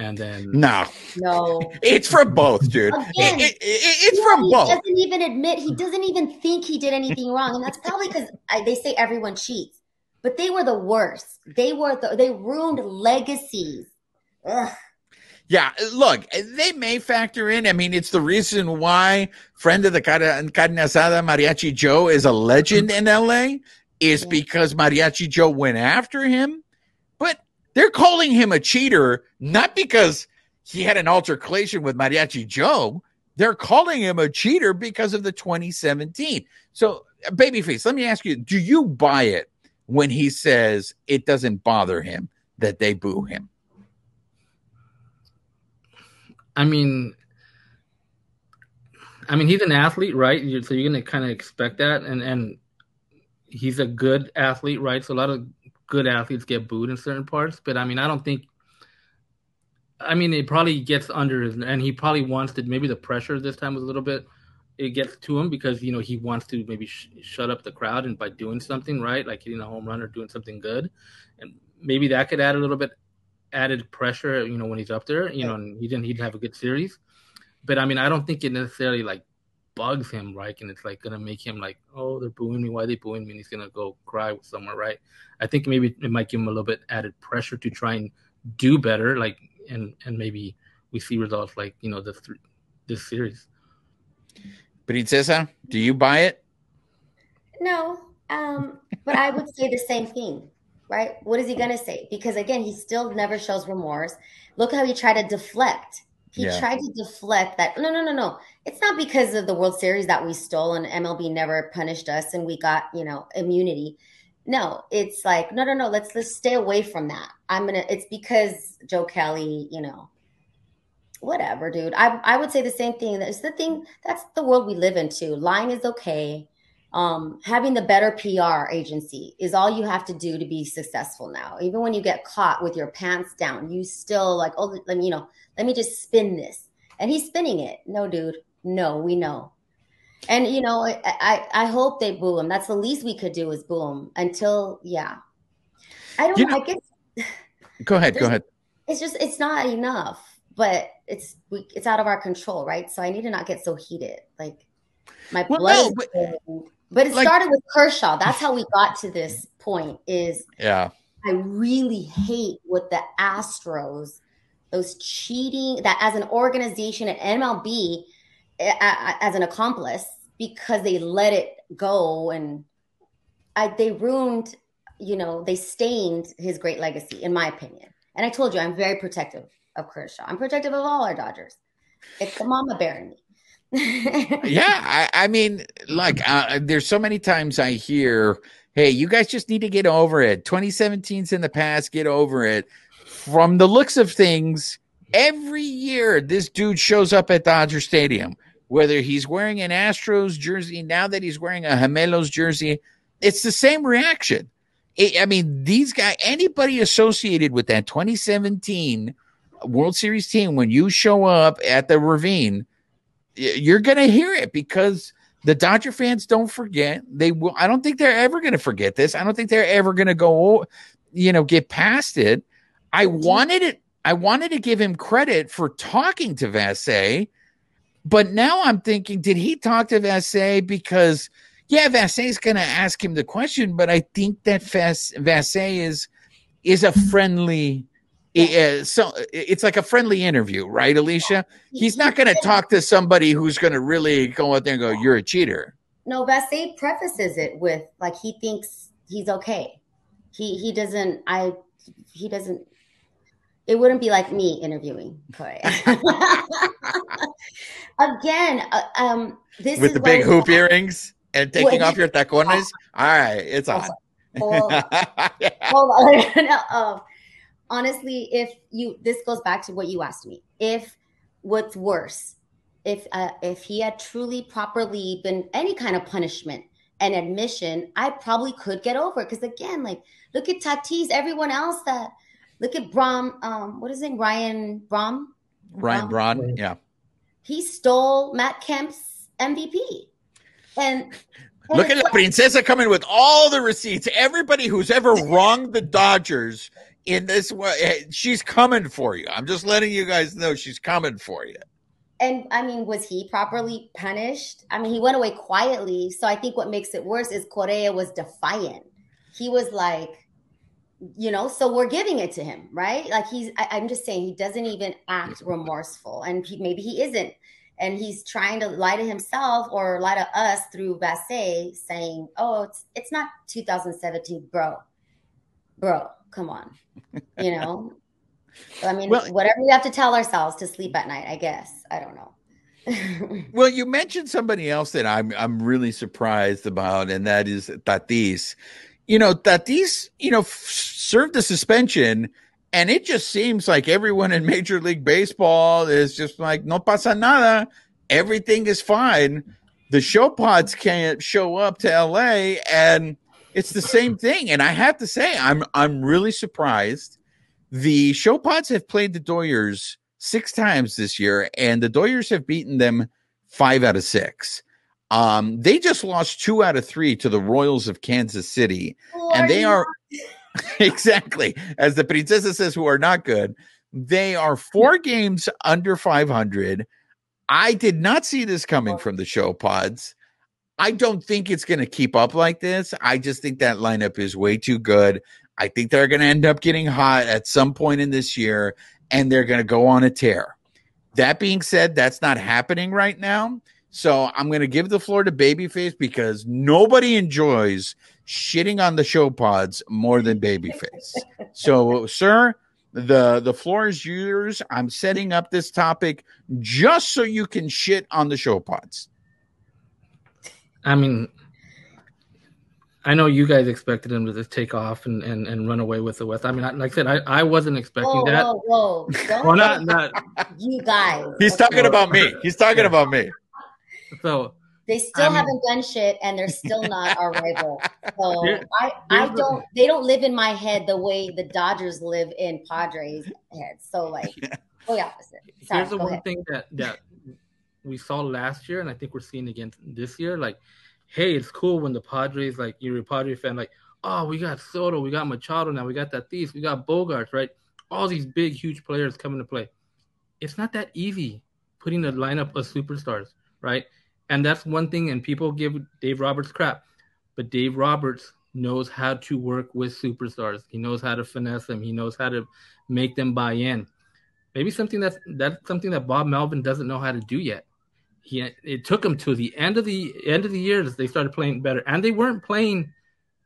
and then no, no, it's from both, dude. Again, it, it, it, it's yeah, from he both. Doesn't even admit he doesn't even think he did anything wrong, and that's probably because they say everyone cheats, but they were the worst. They were the, they ruined legacies. Ugh. Yeah, look, they may factor in. I mean, it's the reason why friend of the carne asada Mariachi Joe is a legend in LA is yeah. because Mariachi Joe went after him. They're calling him a cheater not because he had an altercation with Mariachi Joe. They're calling him a cheater because of the 2017. So, Babyface, let me ask you do you buy it when he says it doesn't bother him that they boo him? I mean, I mean, he's an athlete, right? So you're to kind of expect that, and and he's a good athlete, right? So a lot of good athletes get booed in certain parts, but I mean, I don't think I mean, it probably gets under his, and he probably wants to. Maybe the pressure this time was a little bit. It gets to him because you know he wants to maybe sh- shut up the crowd, and by doing something right, like hitting a home run or doing something good, and maybe that could add a little bit added pressure. You know, when he's up there, you know, and he didn't. He'd have a good series, but I mean, I don't think it necessarily like bugs him, right? And it's like gonna make him like, oh, they're booing me. Why are they booing me? And he's gonna go cry with somewhere, right? I think maybe it might give him a little bit added pressure to try and do better, like and and maybe we see results like you know this this series. Princesa, do you buy it? No, um, but I would say the same thing, right? What is he gonna say? Because again, he still never shows remorse. Look how he tried to deflect. He yeah. tried to deflect that. No, no, no, no. It's not because of the World Series that we stole and MLB never punished us and we got you know immunity. No, it's like no, no, no. Let's let's stay away from that. I'm gonna. It's because Joe Kelly, you know, whatever, dude. I I would say the same thing. That's the thing. That's the world we live in too. Lying is okay. Um, having the better PR agency is all you have to do to be successful now. Even when you get caught with your pants down, you still like, oh, let me, you know, let me just spin this. And he's spinning it. No, dude. No, we know. And you know, I, I, I hope they boo him. That's the least we could do is boo him until yeah. I don't you know, I guess go ahead, go ahead. It's just it's not enough, but it's we, it's out of our control, right? So I need to not get so heated. Like my well, blood no, but, but, it like, started with Kershaw. That's how we got to this point is yeah. I really hate what the Astros, those cheating that as an organization at MLB as an accomplice because they let it go and I, they ruined you know they stained his great legacy in my opinion. And i told you i'm very protective of kershaw. I'm protective of all our dodgers. It's the mama bear in me. Yeah I, I, mean like uh, there's so many times i hear hey you guys just need to get over it. 2017's in the past get over it. From the looks of things every year this dude shows up at dodger stadium whether he's wearing an Astros jersey, now that he's wearing a Gemelos jersey, it's the same reaction. I mean, these guys, anybody associated with that 2017 World Series team, when you show up at the Ravine, you're going to hear it because the Dodger fans don't forget. They will. I don't think they're ever going to forget this. I don't think they're ever going to go, oh, you know, get past it. I wanted it. I wanted to give him credit for talking to Vassegh but now I'm thinking, did he talk to Vassegh? Because yeah, is going to ask him the question, but I think that Vassegh is is a friendly. Uh, so it's like a friendly interview, right, Alicia? He's not going to talk to somebody who's going to really go out there and go, "You're a cheater." No, Vassegh prefaces it with like he thinks he's okay. He he doesn't. I he doesn't it wouldn't be like me interviewing Corey. Again, uh, um, this with the big hoop earrings and taking off your tacones. All right, it's on. Hold on. Hold on. no, um, honestly, if you this goes back to what you asked me. If what's worse, if uh, if he had truly properly been any kind of punishment and admission, I probably could get over it. Because again, like look at Tatis, everyone else that look at Brom. Um, what is it, Ryan Brom? Ryan Braun, yeah he stole Matt Kemp's MVP. And, and look at the princesa coming with all the receipts. Everybody who's ever wronged the Dodgers in this way, eh, she's coming for you. I'm just letting you guys know she's coming for you. And I mean, was he properly punished? I mean, he went away quietly. So I think what makes it worse is Correa was defiant. He was like, you know so we're giving it to him right? Like he's I, am just saying he doesn't even act mm-hmm. remorseful and he, maybe he isn't. And he's trying to lie to himself or lie to us through Vassegh saying oh it's it's not 2017 bro. Bro come on. You know? I mean well, whatever we have to tell ourselves to sleep at night i guess. I don't know. Well, you mentioned somebody else that I'm I'm really surprised about, and that is Tatis you know, Tatis, you know, f- served a suspension, and it just seems like everyone in Major League Baseball is just like, no pasa nada. Everything is fine. The show pods can't show up to LA, and it's the same thing. And I have to say, I'm I'm really surprised the show pods have played the Doyers six times this year, and the Doyers have beaten them five out of six. Um, they just lost two out of three to the Royals of Kansas City, and they are exactly as the Princesa says, who are not good. They are four games under 500. I did not see this coming from the show pods. I don't think it's going to keep up like this. I just think that lineup is way too good. I think they're going to end up getting hot at some point in this year and they're going to go on a tear. That being said, that's not happening right now. So I'm going to give the floor to Babyface because nobody enjoys shitting on the show pods more than Babyface. so, sir, the the floor is yours. I'm setting up this topic just so you can shit on the show pods. I mean, I know you guys expected him to just take off and, and, and run away with the West. I mean, like I said, I, I wasn't expecting whoa, that. Whoa, whoa, Don't well, not, not you guys. He's okay. talking about me. He's talking about me. So they still I'm, haven't done shit, and they're still not our rival. So here, I, I don't. They don't live in my head the way the Dodgers live in Padres' heads. So like, the opposite. Sorry, Here's the one ahead. thing that that we saw last year, and I think we're seeing again this year. Like, hey, it's cool when the Padres, like you're a Padre fan, like, oh, we got Soto, we got Machado, now we got that Tatis, we got Bogaerts, right? All these big, huge players coming to play. It's not that easy putting a lineup of superstars, right? And that's one thing, and people give Dave Roberts crap, but Dave Roberts knows how to work with superstars. He knows how to finesse them. He knows how to make them buy in. Maybe something that's that's something that Bob Melvin doesn't know how to do yet. He it took him to the end of the end of the year that they started playing better, and they weren't playing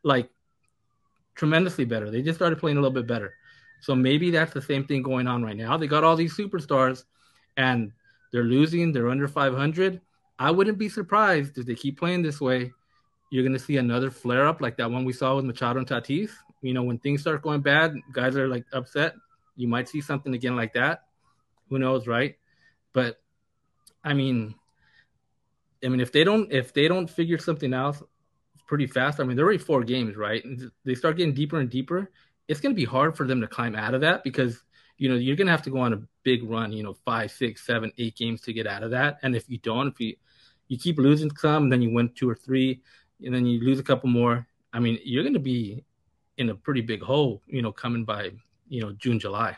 like tremendously better. They just started playing a little bit better. So maybe that's the same thing going on right now. They got all these superstars, and they're losing. They're under 500 I wouldn't be surprised if they keep playing this way. You're going to see another flare up like that one we saw with Machado and Tatis. You know, when things start going bad, guys are like upset. You might see something again like that. Who knows, right? But I mean, I mean, if they don't if they don't figure something out pretty fast, I mean, they're already four games, right? They start getting deeper and deeper. It's going to be hard for them to climb out of that because you know you're going to have to go on a big run, you know, five, six, seven, eight games to get out of that. And if you don't, if you you keep losing some, then you win two or three, and then you lose a couple more. I mean, you're going to be in a pretty big hole, you know, coming by, you know, June, July.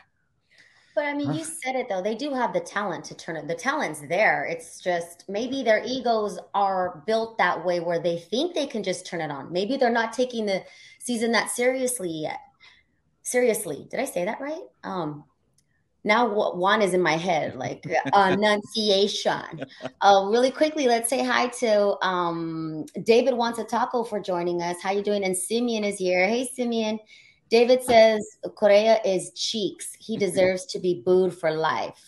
But I mean, you said it though. They do have the talent to turn it. The talent's there. It's just maybe their egos are built that way where they think they can just turn it on. Maybe they're not taking the season that seriously yet. Seriously, did I say that right? Um, now one is in my head like enunciation uh, really quickly let's say hi to um, david wants a taco for joining us. How you doing? And simeon is here. Hey simeon. David says correa is cheeks. He deserves to be booed for life.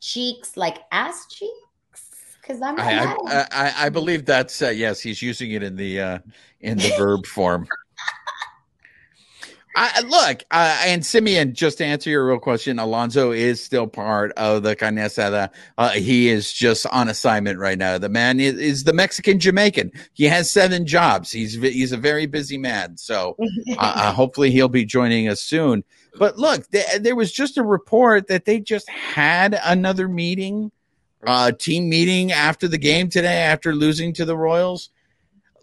Cheeks like ass cheeks? Because i'm I, I, I, I, believe that's uh, yes he's using it in the uh, in the verb form I, look, uh, and Simeon, just to answer your real question, Alonso is still part of the Carne Asada. Uh, he is just on assignment right now. The man is, is, the Mexican Jamaican. He has seven jobs. He's he's a very busy man. So uh, uh, hopefully he'll be joining us soon. But look, th- there was just a report that they just had another meeting, uh, team meeting after the game today, after losing to the Royals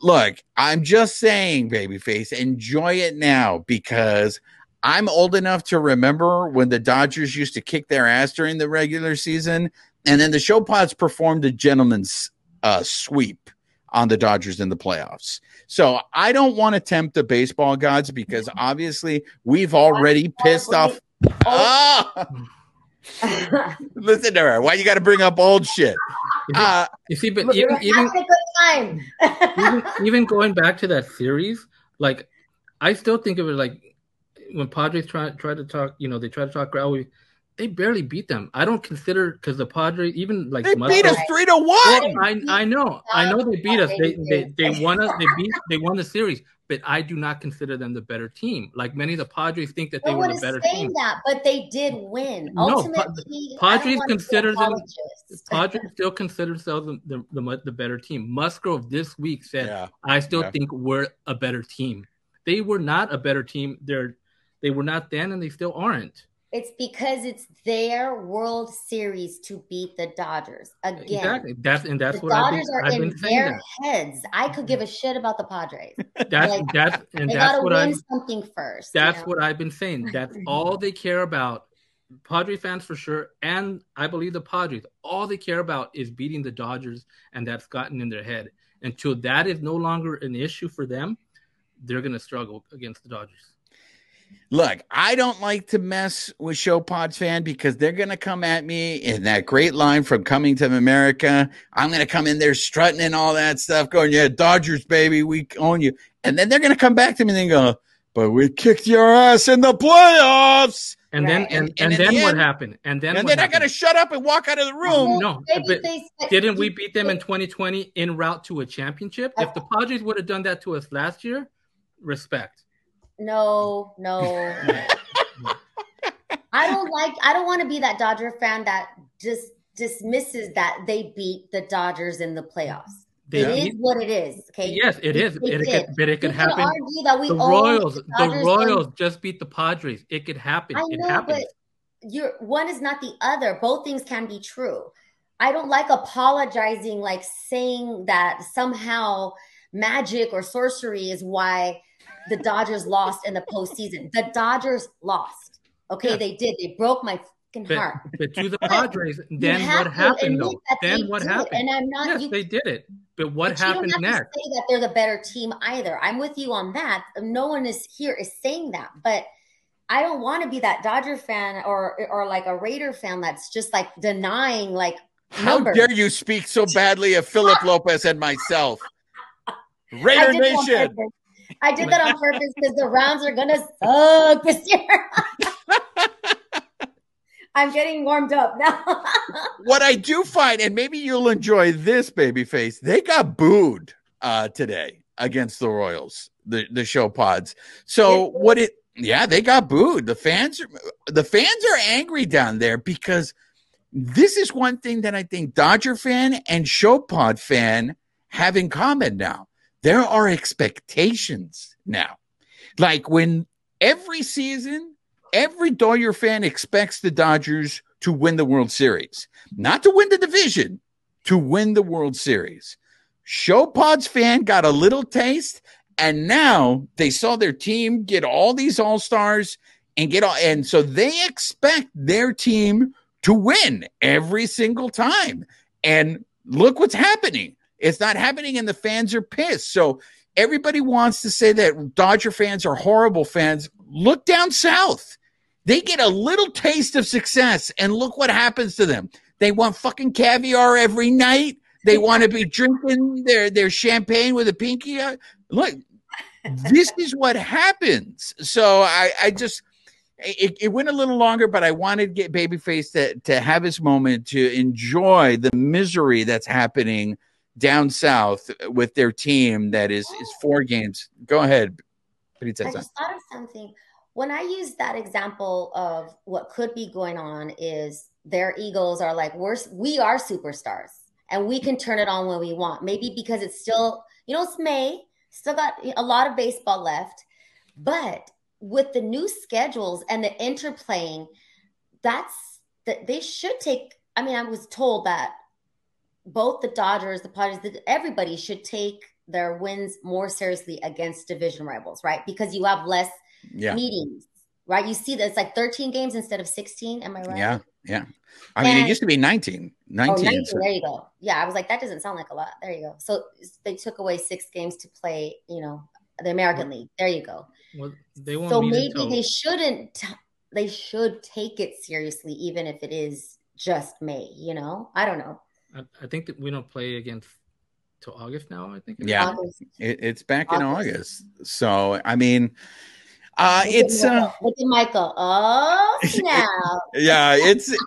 look, I'm just saying, babyface, enjoy it now because I'm old enough to remember when the Dodgers used to kick their ass during the regular season, and then the show pods performed a gentleman's uh, sweep on the Dodgers in the playoffs. So I don't want to tempt the baseball gods because obviously we've already pissed off. Oh. Listen to her. Why you got to bring up old shit? Uh, you see, but even even, even, even going back to that series, like I still think of it like when Padres try try to talk, you know, they try to talk Growly, they barely beat them. I don't consider because the Padres even like they beat us three to one. Well, I I know, I know they beat us. They they they won us. They beat they won the series but I do not consider them the better team. Like many of the Padres think that they were the better team. That, but they did win. No, Ultimately, Padres consider them. Padres still consider themselves the, the, the, better team. Musgrove this week said, yeah. "I still yeah. think we're a better team." They were not a better team. They're They were not then, and they still aren't. It's because it's their World Series to beat the Dodgers again. Exactly. That's and that's the what Dodgers I've been, are I've in their That. heads. I could give a shit about the Padres. That's like, that's and that's what I've something first. you that's know? what I've been saying. That's all they care about. Padre fans for sure, and I believe the Padres. All they care about is beating the Dodgers, and that's gotten in their head. Until that is no longer an issue for them, they're going to struggle against the Dodgers. Look, I don't like to mess with Show Pods fan because they're going to come at me in that great line from Coming to America. I'm going to come in there strutting and all that stuff, going, "Yeah, Dodgers, baby, we own you." And then they're going to come back to me and they go, "But we kicked your ass in the playoffs." And then Right. and, And- and, and then the what end- happened? And then And what then I got to shut up and walk out of the room. No, but but didn't we beat them in 2020 en route to a championship? If the Padres would have done that to us last year, respect. No, no. I don't like. I don't want to be that Dodger fan that just dismisses that they beat the Dodgers in the playoffs. They it is beat- what it is. Okay. Yes, it is. They It, did. could, but it could happen. argue that we The Royals, the Dodgers Royals just beat the Padres. It could happen. I know, but you're one is not the other. Both things can be true. I don't like apologizing, like saying that somehow magic or sorcery is why the Dodgers lost in the postseason. The Dodgers lost. Okay, Yeah. they did. They broke my fucking But, heart. but to the Padres, then what happened though? Then what happened? And I'm not. Yes, you, they did it. But what but you happened don't have next? To say that they're the better team either. I'm with you on that. No one is here is saying that, but I don't want to be that Dodger fan or or like a Raider fan that's just like denying like How numbers. dare you speak so badly of Philip Lopez and myself? Raider did that on Nation. I did that on purpose because the rounds are gonna suck this year. I'm getting warmed up now. What I do find, and maybe you'll enjoy this, babyface, they got booed uh, today against the Royals, the the show pods. So what it? Yeah, they got booed. The fans are the fans are angry down there because this is one thing that I think Dodger fan and show pod fan have in common now. There are expectations now. Like when every season, every Dodger fan expects the Dodgers to win the World Series, not to win the division, to win the World Series. Show Pods fan got a little taste, and now they saw their team get all these All Stars and get all, and so they expect their team to win every single time. And look what's happening. It's not happening, and the fans are pissed. So everybody wants to say that Dodger fans are horrible fans. Look down south. They get a little taste of success, and look what happens to them. They want fucking caviar every night. They want to be drinking their, their champagne with a pinky. Look, this is what happens. So I, I just it, it went a little longer, but I wanted to get Babyface to, to have his moment to enjoy the misery that's happening down south with their team that is is oh. four games. Go ahead, I just thought of something. When I use that example of what could be going on is their egos are like we're we are superstars and we can turn it on when we want. Maybe because it's still you know it's May, still got a lot of baseball left, but with the new schedules and the interplaying, that's that they should take. I mean, I was told that both the Dodgers, the Padres, the, everybody should take their wins more seriously against division rivals, right? Because you have less Yeah, meetings, right? You see that it's like 13 games instead of 16. Am I right? yeah, yeah. I mean, it used to be 19. Oh, 19. 19, so- there you go. Yeah, I was like, that doesn't sound like a lot. There you go. So they took away six games to play, you know, the American League. There you go. Well, they won't So maybe until, they shouldn't. t- They should take it seriously, even if it is just May. You know, I don't know. I, I think that we don't play against till August now. I think. Yeah. It, it's back in August. August. So, I mean, uh, Look at it's uh, Look at Michael. Oh snap! yeah, it's it,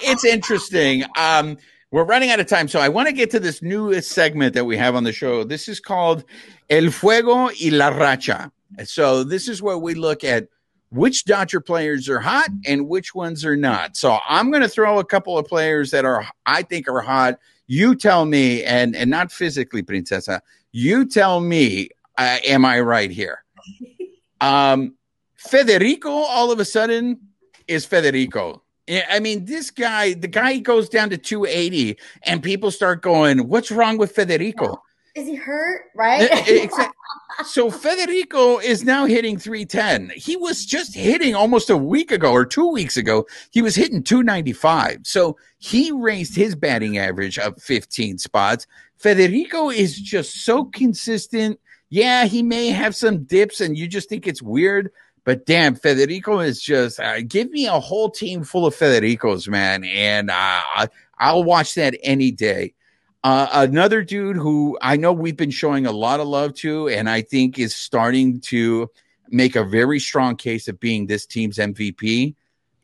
it's interesting. Um, we're running out of time, so I want to get to this newest segment that we have on the show. This is called El Fuego y la Racha. So this is where we look at which Dodger players are hot and which ones are not. So I'm going to throw a couple of players that are I think are hot. You tell me, and and not physically, Princesa. You tell me, uh, am I right here? Um, Federico all of a sudden is Federico. I mean, this guy, the guy goes down to 280, and people start going, What's wrong with Federico? Is he hurt? Right? so Federico is now hitting 310. He was just hitting almost a week ago or two weeks ago. He was hitting 295. So he raised his batting average up 15 spots. Federico is just so consistent. Yeah, he may have some dips and you just think it's weird, but damn, Federico is just uh, give me a whole team full of Federicos, man, and uh, I'll watch that any day. Uh, another dude who I know we've been showing a lot of love to, and I think is starting to make a very strong case of being this team's MVP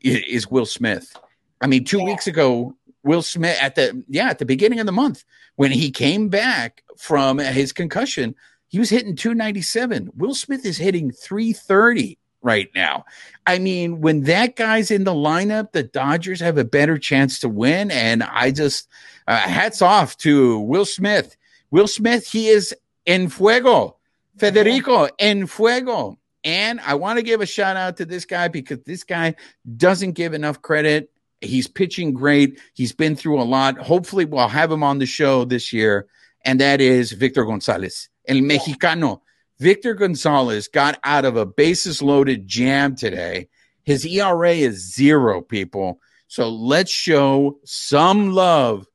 is Will Smith. I mean, two yeah. weeks ago, Will Smith at the yeah at the beginning of the month when he came back from his concussion, he was hitting 297. Will Smith is hitting 330 right now. I mean, when that guy's in the lineup, the Dodgers have a better chance to win. And I just uh, hats off to Will Smith. Will Smith, he is en fuego. Federico en fuego. And I want to give a shout out to this guy because this guy doesn't give enough credit. He's pitching great. He's been through a lot. Hopefully, we'll have him on the show this year. And that is Victor Gonzalez, el Mexicano. Victor Gonzalez got out of a bases loaded jam today. His ERA is zero, people. So let's show some love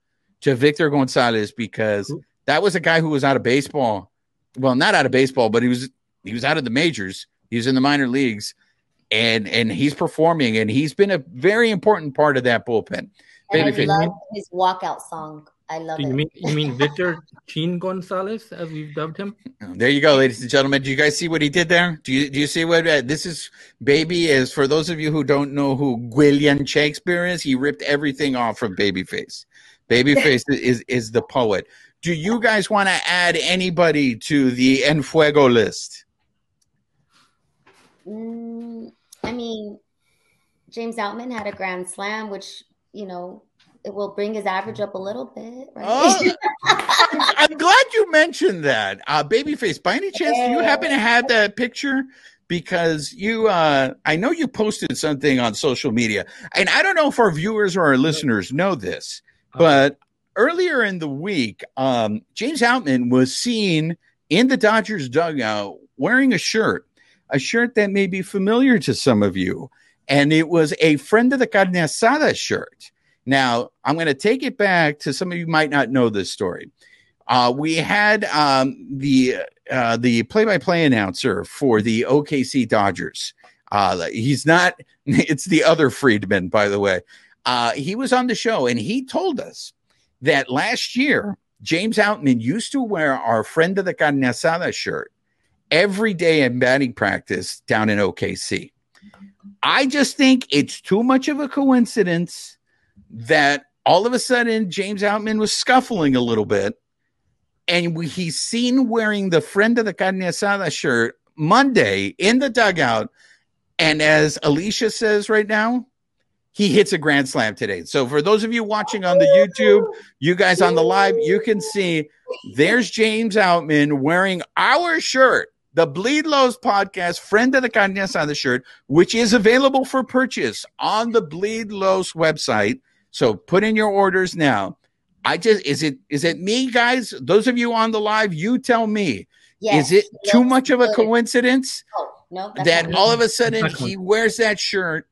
to Victor Gonzalez because that was a guy who was out of baseball. Well, not out of baseball, but he was he was out of the majors. He was in the minor leagues, and and he's performing, and he's been a very important part of that bullpen. And Baby I love his walkout song. I love you it. Mean, you mean Victor Chin Gonzalez, as we've dubbed him? There you go, ladies and gentlemen. Do you guys see what he did there? Do you do you see what uh, this is? Baby is for those of you who don't know who William Shakespeare is. He ripped everything off from Babyface. Babyface is is the poet. Do you guys want to add anybody to the En Fuego list? Mm, I mean, James Outman had a grand slam, which you know it will bring his average up a little bit, right? Oh, I'm glad you mentioned that. Uh, Babyface, by any chance, do you happen to have that picture? Because you, uh, I know you posted something on social media, and I don't know if our viewers or our listeners know this, but earlier in the week, um, James Outman was seen in the Dodgers dugout wearing a shirt, a shirt that may be familiar to some of you. And it was a friend of the carne asada shirt. Now, I'm going to take it back to some of you might not know this story. Uh, we had um, the uh, the play-by-play announcer for the OKC Dodgers. Uh, he's not. It's the other Friedman, by the way. Uh, he was on the show and he told us that last year James Outman used to wear our friend of the carne asada shirt every day in batting practice down in OKC. I just think it's too much of a coincidence that all of a sudden James Outman was scuffling a little bit, and we, he's seen wearing the friend of the carne asada shirt Monday in the dugout. And as Alicia says right now, he hits a grand slam today. So for those of you watching on the YouTube, you guys on the live, you can see there's James Outman wearing our shirt, the Bleed Lows podcast, friend of the carne asada shirt, which is available for purchase on the Bleed Lows website. So put in your orders now. I just is it is it me, guys? Those of you on the live, you tell me. Yes, is it yes, too much of a coincidence no, that all of a sudden he wears that shirt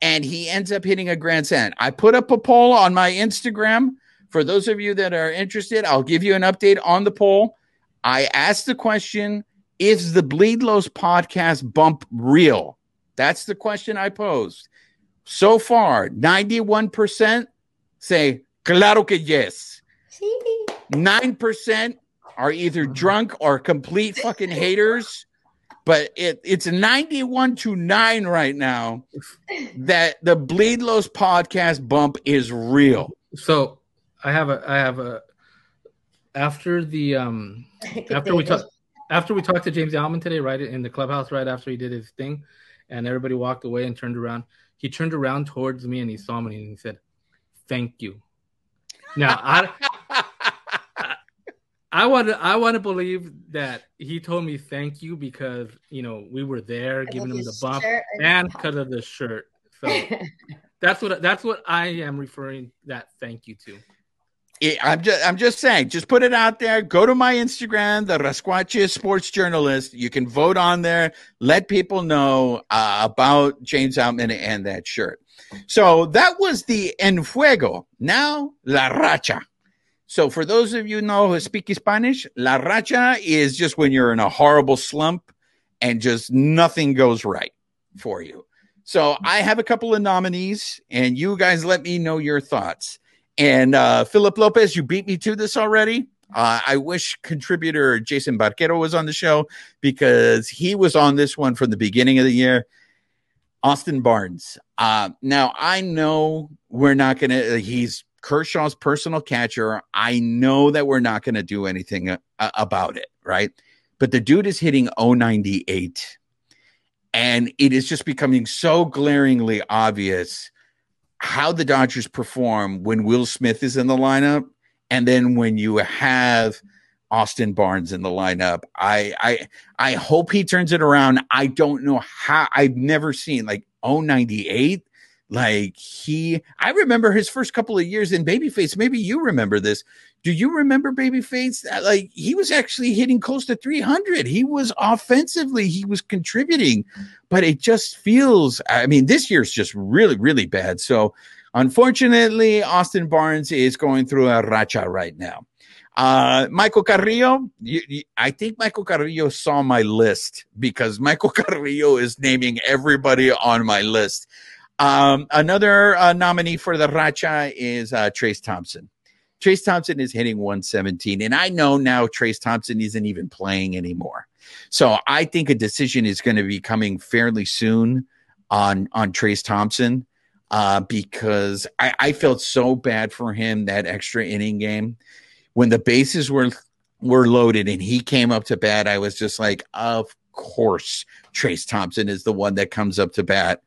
and he ends up hitting a grand slam? I put up a poll on my Instagram. For those of you that are interested, I'll give you an update on the poll. I asked the question Is the Bleedlows podcast bump real? That's the question I posed. So far, 91% say, claro que yes. 9% are either drunk or complete fucking haters. But it, it's 91 to 9 right now that the Bleed Lows podcast bump is real. So I have a I have a after the um after we talked after we talked to James Outman today, right in the clubhouse, right after he did his thing, and everybody walked away and turned around he turned around towards me and he saw me and he said, "Thank you." Now I, I want to I want to believe that he told me thank you because you know we were there giving him the bump and because of the shirt. So that's what that's what I am referring that thank you to. I'm just I'm just saying, just put it out there. Go to my Instagram, the Rasquatch Sports Journalist. You can vote on there. Let people know uh, about James Outman and that shirt. So that was the En Fuego. Now La Racha. So for those of you know who speak Spanish, La Racha is just when you're in a horrible slump and just nothing goes right for you. So I have a couple of nominees, and you guys let me know your thoughts. And uh, Philip Lopez, you beat me to this already. Uh, I wish contributor Jason Barquero was on the show because he was on this one from the beginning of the year. Austin Barnes. Uh, now, I know we're not going to, he's Kershaw's personal catcher. I know that we're not going to do anything uh, about it, right? But the dude is hitting 098. And it is just becoming so glaringly obvious how the Dodgers perform when Will Smith is in the lineup, and then when you have Austin Barnes in the lineup. I I I hope he turns it around. I don't know how I've never seen like 098. Like he I remember his first couple of years in Babyface. Maybe you remember this. Do you remember Babyface? Like he was actually hitting close to 300. He was offensively, he was contributing, but it just feels. I mean, this year's just really, really bad. So, unfortunately, Austin Barnes is going through a racha right now. Uh, Michael Carrillo, you, you, I think Michael Carrillo saw my list because Michael Carrillo is naming everybody on my list. Um, another uh, nominee for the Racha is uh, Trayce Thompson. Trayce Thompson is hitting 117. And I know now Trayce Thompson isn't even playing anymore. So I think a decision is going to be coming fairly soon on, on Trayce Thompson uh, because I, I felt so bad for him that extra inning game. When the bases were were loaded and he came up to bat, I was just like, of course, Trayce Thompson is the one that comes up to bat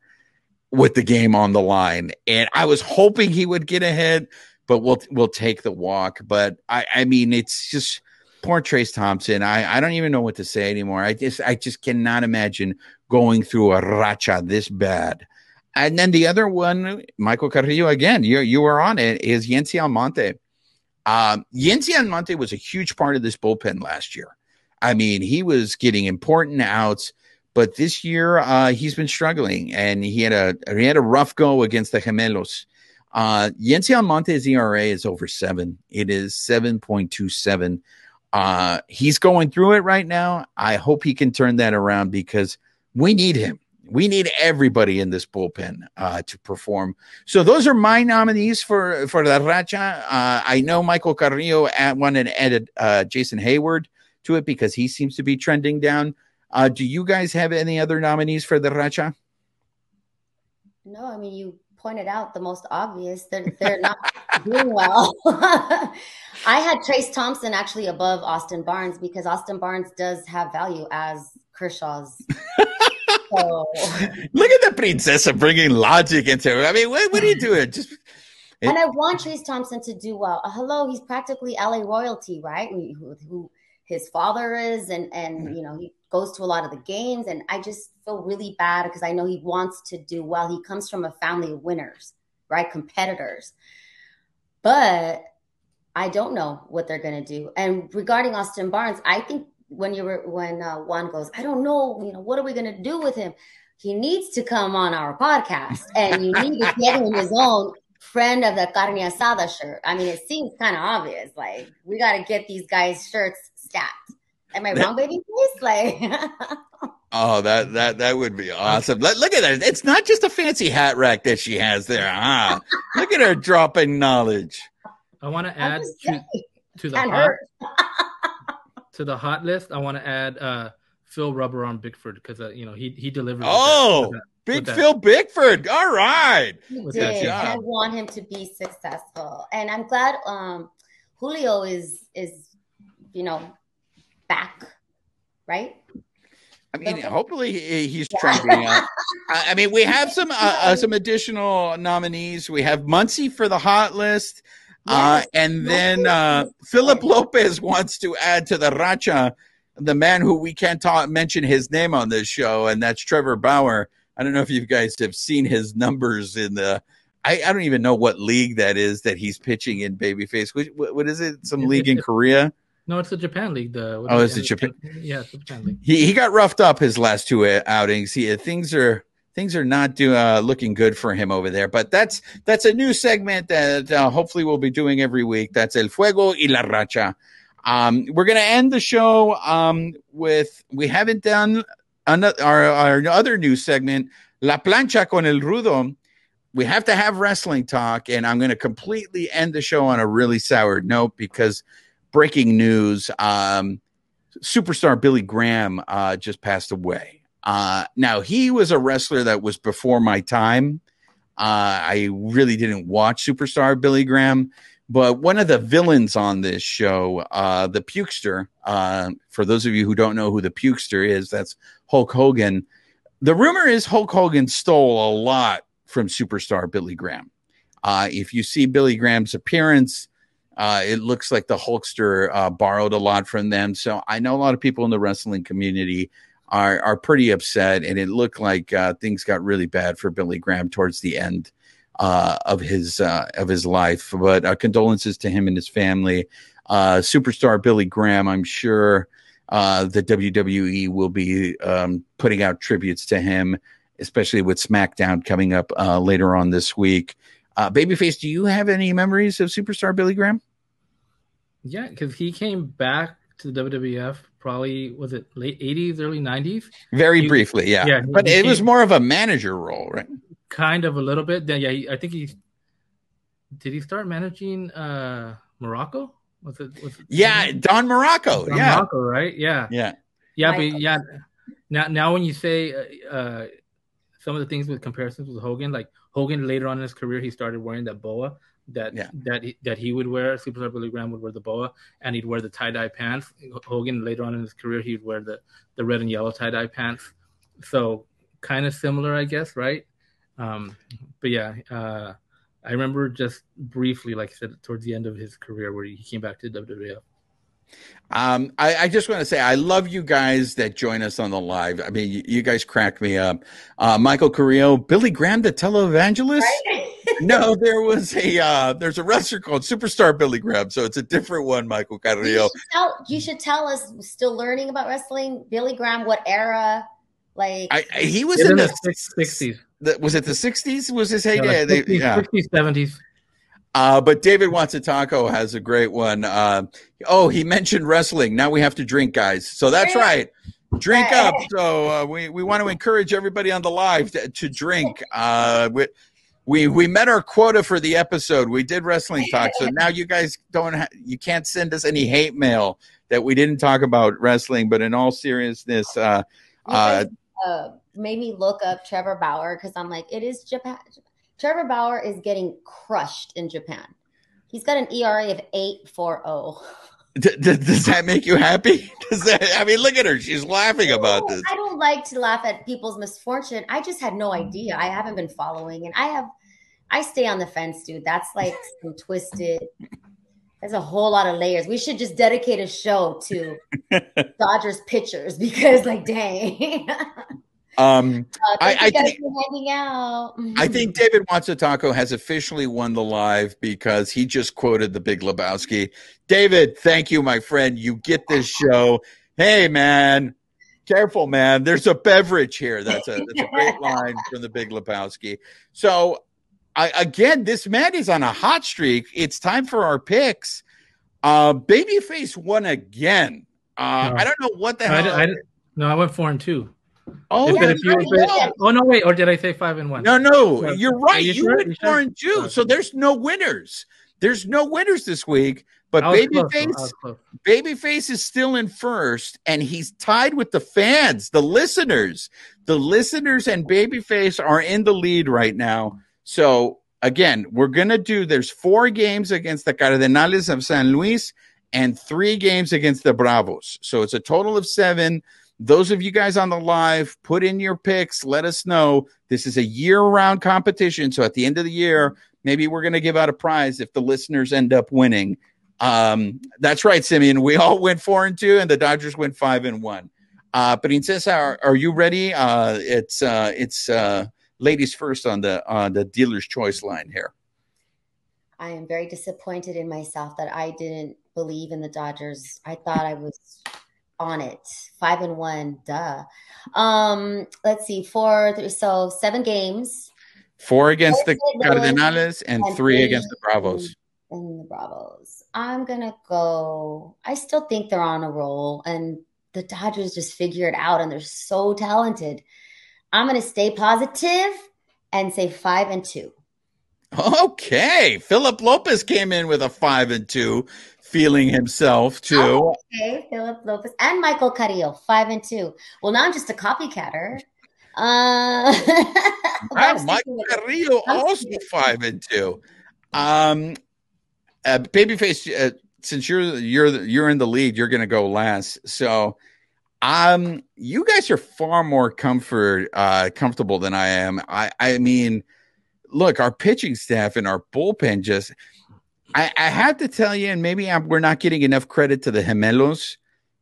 with the game on the line. And I was hoping he would get ahead but we'll we'll take the walk. But I I mean it's just poor Trayce Thompson. I I don't even know what to say anymore. I just I just cannot imagine going through a racha this bad. And then the other one, Michael Carrillo again. You you were on it. Is Yency Almonte. Um, Yency Almonte was a huge part of this bullpen last year. I mean, he was getting important outs, but this year uh, he's been struggling, and he had a he had a rough go against the Gemelos. Uh, Yency Almonte's ERA is over seven. It is 7.27. Uh, he's going through it right now. I hope he can turn that around because we need him. We need everybody in this bullpen uh, to perform. So those are my nominees for for the Racha. Uh, I know Michael Carrillo at one and added uh, Jason Heyward to it because he seems to be trending down. Uh, do you guys have any other nominees for the Racha? No, I mean you pointed out the most obvious. They're they're not doing well. I had Trayce Thompson actually above Austin Barnes because Austin Barnes does have value as Kershaw's. so. Look at the princessa bringing logic into it. I mean, what, what are you doing? Just and I want Trayce Thompson to do well. Uh, hello, he's practically LA royalty, right? Who, who his father is, and and you know he goes to a lot of the games. And I just feel really bad because I know he wants to do well. He comes from a family of winners, right? Competitors. But I don't know what they're going to do. And regarding Austin Barnes, I think when you were, when uh, Juan goes, I don't know, you know, what are we going to do with him? He needs to come on our podcast and you need to get him his own friend of the carne asada shirt. I mean, it seems kind of obvious. Like we got to get these guys' shirts stacked. Am I wrong, baby face? Like Oh, that that that would be awesome. Look, look at that. It's not just a fancy hat rack that she has there. Huh? look at her dropping knowledge. I want to add to, to the hot to the hot list. I want to add uh, Phil Rubber on Bickford because uh, you know he he delivered. Oh, that, Big Phil Bickford. All right. He did. I want him to be successful, and I'm glad um, Julio is is you know back, right? I mean, hopefully he's trending up. I mean, we have some uh, uh, some additional nominees. We have Muncy for the hot list. Uh, and then uh, Philip Lopez wants to add to the Racha the man who we can't talk, mention his name on this show, and that's Trevor Bauer. I don't know if you guys have seen his numbers in the. I, I don't even know what league that is that he's pitching in Babyface. What, what is it? Some league in Korea? No, it's the Japan league. The oh, it's the Japan. Yeah, it's the Japan league. He he got roughed up his last two outings. He things are things are not do, uh, looking good for him over there. But that's that's a new segment that uh, hopefully we'll be doing every week. That's El Fuego y la Racha. Um, we're going to end the show um, with we haven't done another, our, our other new segment, La Plancha con el Rudo. We have to have wrestling talk, and I'm going to completely end the show on a really sour note because breaking news um, superstar Billy Graham uh, just passed away. Uh, now, he was a wrestler that was before my time. Uh, I really didn't watch Superstar Billy Graham. But one of the villains on this show, uh, the Hulkster, uh, for those of you who don't know who the Hulkster is, that's Hulk Hogan. The rumor is Hulk Hogan stole a lot from superstar Billy Graham. Uh, if you see Billy Graham's appearance, uh, it looks like the Hulkster uh, borrowed a lot from them. So I know a lot of people in the wrestling community are are pretty upset, and it looked like uh, things got really bad for Billy Graham towards the end uh, of his uh, of his life. But uh, condolences to him and his family. Uh, superstar Billy Graham, I'm sure uh, the WWE will be um, putting out tributes to him, especially with SmackDown coming up uh, later on this week. Babyface, do you have any memories of superstar Billy Graham? Yeah, because he came back to the WWF probably was it late 80s early 90s very he, briefly yeah, yeah but it was more of a manager role right kind of a little bit. Yeah, yeah. I think he did. He start managing uh Muraco. Was it? Was it yeah, Don Muraco. Don yeah, Muraco, right? Yeah, yeah, yeah. But yeah, now now when you say uh, uh, some of the things with comparisons with Hogan, like Hogan later on in his career, he started wearing that boa that yeah. that he, that he would wear. Superstar Billy Graham would wear the boa, and he'd wear the tie dye pants. Hogan later on in his career, he'd wear the the red and yellow tie dye pants. So kind of similar, I guess, right? Um, but yeah, uh, I remember just briefly, like I said, towards the end of his career, where he came back to WWF. Um, I, I, just want to say I love you guys that join us on the live. I mean, you, you guys crack me up. Uh, Michael Carrillo, Billy Graham, the televangelist. Right? no, there was a uh, there's a wrestler called Superstar Billy Graham, so it's a different one. Michael Carrillo. You should tell, you should tell us. Still learning about wrestling, Billy Graham. What era? Like I, I, he was in, in the sixties the, was it the 60s was his heyday? Yeah, like 60s, yeah. 60s, 70s. Uh, but David Taco has a great one. Uh, oh, he mentioned wrestling. Now we have to drink, guys. So that's right. Drink up. So uh, we, we want to encourage everybody on the live to, to drink. Uh, we, we we met our quota for the episode. We did wrestling talk. So now you guys don't ha- you can't send us any hate mail that we didn't talk about wrestling. But in all seriousness, uh, uh, uh, made me look up Trevor Bauer because I'm like, it is Japan. Trevor Bauer is getting crushed in Japan. He's got an ERA of 8.40. D- d- does that make you happy? Does that? I mean, look at her; she's laughing about this. I don't like to laugh at people's misfortune. I just had no idea. I haven't been following, and I have. I stay on the fence, dude. That's like some twisted. There's a whole lot of layers. We should just dedicate a show to Dodgers pitchers because, like, dang. Um, uh, I, I think, hanging out. I think David Taco has officially won the live because he just quoted the Big Lebowski. David, thank you, my friend. You get this show. Hey, man, careful, man. There's a beverage here. That's a that's a great line from the Big Lebowski. So, I, again, this man is on a hot streak. It's time for our picks. Uh, Babyface won again. Uh, no. I don't know what the hell. I, I, no, I went four and two. Oh, yeah, you, oh no, wait, or did I say five and one? No, no, you're right. You, you sure? went you four sure? and two, oh. so there's no winners. There's no winners this week. But Babyface, Babyface is still in first, and he's tied with the fans, the listeners. The listeners and Babyface are in the lead right now. So again, we're gonna do. There's four games against the Cardenales of San Luis and three games against the Bravos. So it's a total of seven those of you guys on the live, put in your picks. Let us know. This is a year round competition. So at the end of the year, maybe we're going to give out a prize if the listeners end up winning. Um, that's right, Simeon. We all went four and two, and the Dodgers went five and one. Uh, Princesa, are, are you ready? Uh, it's uh, it's uh, ladies first on the on the dealer's choice line here. I am very disappointed in myself that I didn't believe in the Dodgers. I thought I was on it. Five and one, duh. Um, let's see, four, three, so seven games. Four against the Cardenales and, and three, three against the Bravos. And the Bravos. I'm gonna go. I still think they're on a roll, and the Dodgers just figure it out, and they're so talented. I'm gonna stay positive and say five and two. Okay, Philip Lopez came in with a five and two, feeling himself too. Oh, okay, Philip Lopez and Michael Carrillo, five and two. Well, now I'm just a copycatter. Uh, wow, Michael Carrillo also five and two. Um, uh, babyface, uh, since you're you're you're in the lead, you're going to go last. So, um, you guys are far more comfort uh comfortable than I am. I I mean look, our pitching staff and our bullpen just, I, I have to tell you, and maybe I'm, we're not getting enough credit to the Gemelos,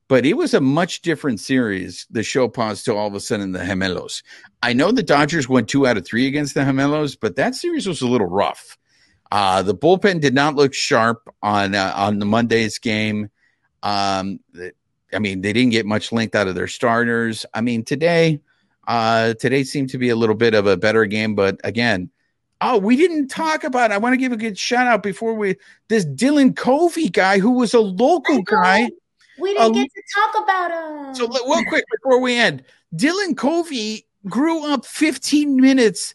but it was a much different series. The show paused to all of a sudden the Gemelos. I know the Dodgers went two out of three against the Gemelos, but that series was a little rough. Uh, the bullpen did not look sharp on uh, on the Monday's game. Um, I mean, they didn't get much length out of their starters. I mean, today, uh, today seemed to be a little bit of a better game, but again, Oh, we didn't talk about. It. I want to give a good shout out before we this Dylan Covey guy who was a local guy. We didn't get to talk about him. So, real quick before we end, Dylan Covey grew up 15 minutes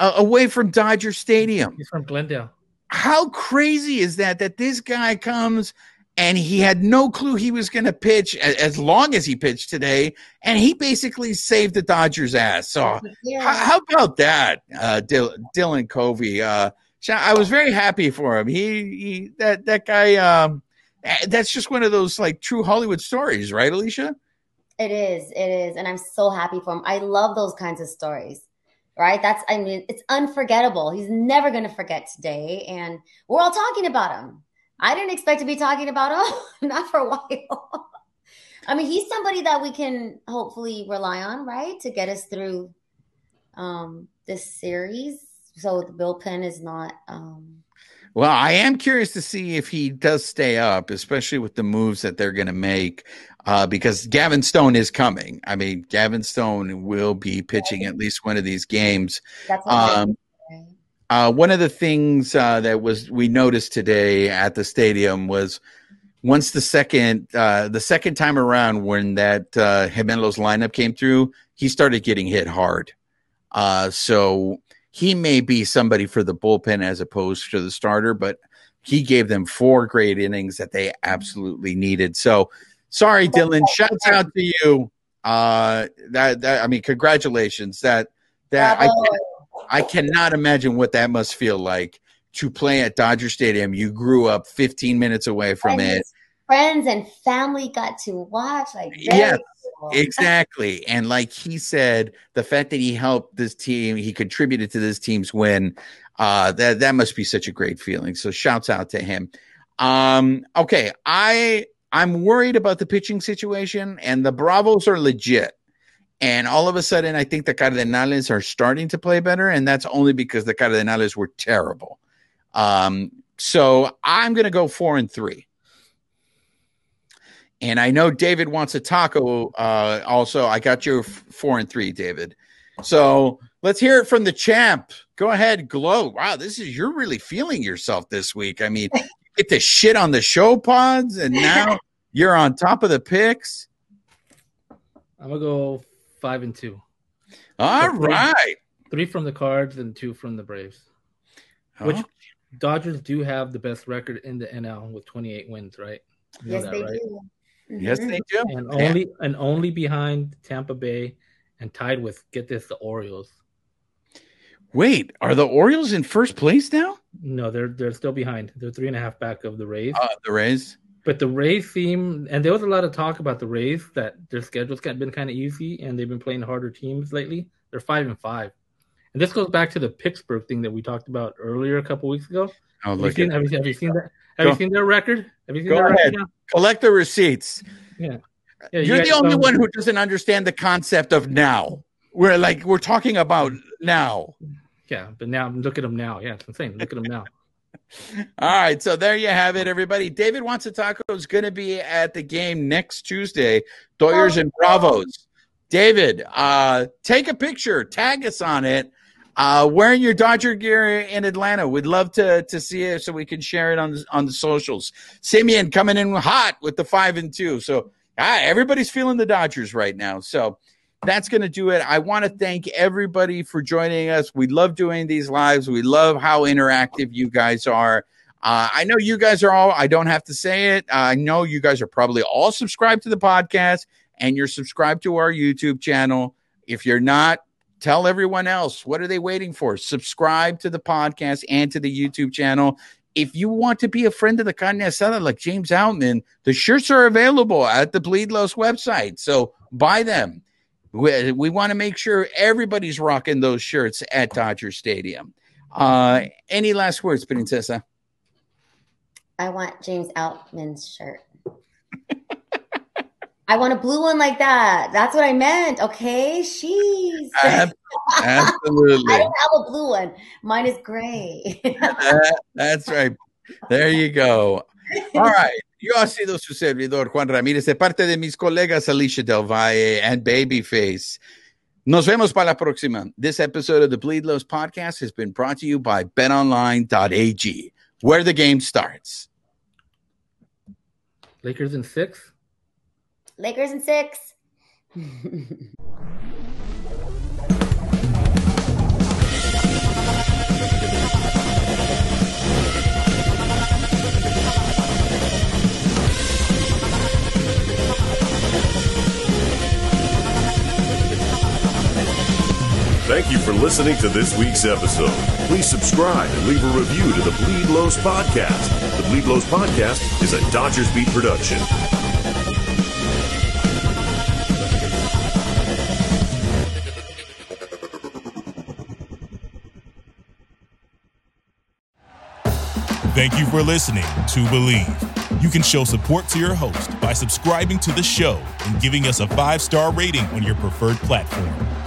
uh, away from Dodger Stadium. He's from Glendale. How crazy is that? That this guy comes and he had no clue he was going to pitch as long as he pitched today, and he basically saved the Dodgers' ass. So, yeah. how, about that, uh, Dylan Covey? Uh, I was very happy for him. He, he that that guy. Um, that's just one of those like true Hollywood stories, right, Alicia? It is. It is, and I'm so happy for him. I love those kinds of stories. Right? That's. I mean, it's unforgettable. He's never going to forget today, and we're all talking about him I didn't expect to be talking about him, not for a while. I mean, he's somebody that we can hopefully rely on, right, to get us through um, this series. So the bullpen is not. Um... Well, I am curious to see if he does stay up, especially with the moves that they're going to make, uh, because Gavin Stone is coming. I mean, Gavin Stone will be pitching at least one of these games. That's um, uh, one of the things uh, that was we noticed today at the stadium was once the second uh, the second time around when that uh, lineup came through, he started getting hit hard. Uh, so he may be somebody for the bullpen as opposed to the starter, but he gave them four great innings that they absolutely needed. So sorry, Dylan. Shouts out to you. Uh, that, that I mean, congratulations. That that I. I cannot imagine what that must feel like to play at Dodger Stadium. You grew up 15 minutes away from and it. Friends and family got to watch. Like, yes, cool. exactly. And like he said, the fact that he helped this team, he contributed to this team's win. Uh, that that must be such a great feeling. So shouts out to him. Um, okay, I I'm worried about the pitching situation, and the Bravos are legit. And all of a sudden, I think the Cardenales are starting to play better, and that's only because the Cardenales were terrible. Um, so I'm going to go four and three. And I know David wants a taco. Uh, also, I got you four and three, David. So let's hear it from the champ. Go ahead, glow. Wow, this is you're really feeling yourself this week. I mean, get the shit on the show pods, and now you're on top of the picks. I'm gonna go five and two. All so three, right, three, from the Cards and two from the Braves. Which Dodgers do have the best record in the NL with 28 wins, right? You yes, that, they right? do. Mm-hmm. Yes, they do. And only and only behind Tampa Bay and tied with get this the Orioles. Wait, are the Orioles in first place now? No, they're they're still behind. They're three and a half back of the Rays. Uh, the Rays. But the Rays seem, and there was a lot of talk about the Rays that their schedules have been kind of easy, and they've been playing harder teams lately. They're five and five, And this goes back to the Pittsburgh thing that we talked about earlier a couple weeks ago. Oh, have, you seen, have, you, have you seen that? Have Go. you seen their record? Have you seen Go their ahead. record? Collect the receipts. Yeah. yeah You're you the only one who doesn't understand the concept of now. We're like we're talking about now. Yeah, but now look at them now. Yeah, it's insane. Look at them now. All right, so there you have it, everybody. David Wants a Taco is going to be at the game next Tuesday, Doyers oh, and Bravos. David, uh, take a picture, tag us on it. Uh, wearing your Dodger gear in Atlanta. We'd love to to see it so we can share it on the, on the socials. Simeon coming in hot with the five and two. So ah, everybody's feeling the Dodgers right now. So that's going to do it. I want to thank everybody for joining us. We love doing these lives. We love how interactive you guys are. Uh, I know you guys are all, I don't have to say it. Uh, I know you guys are probably all subscribed to the podcast and you're subscribed to our YouTube channel. If you're not, Tell everyone else. What are they waiting for? Subscribe to the podcast and to the YouTube channel. If you want to be a friend of the carne asada like James Outman, the shirts are available at the Bleed Los website. So buy them. We, we want to make sure everybody's rocking those shirts at Dodger Stadium. Uh, any last words, Princesa? I want James Outman's shirt. I want a blue one like that. That's what I meant. Okay, she's absolutely. I don't have a blue one. Mine is gray. that, that's right. There you go. All right. Yo ha sido su servidor Juan Ramírez de parte de mis colegas Alicia Del Valle and Babyface. Nos vemos para la próxima. This episode of the Bleed Los podcast has been brought to you by betonline.ag, where the game starts. Lakers in six? Lakers in six. Thank you for listening to this week's episode. Please subscribe and leave a review to the Bleed Los Podcast. The Bleed Los Podcast is a Dodgers Beat production. Thank you for listening to Bleav. You can show support to your host by subscribing to the show and giving us a five star rating on your preferred platform.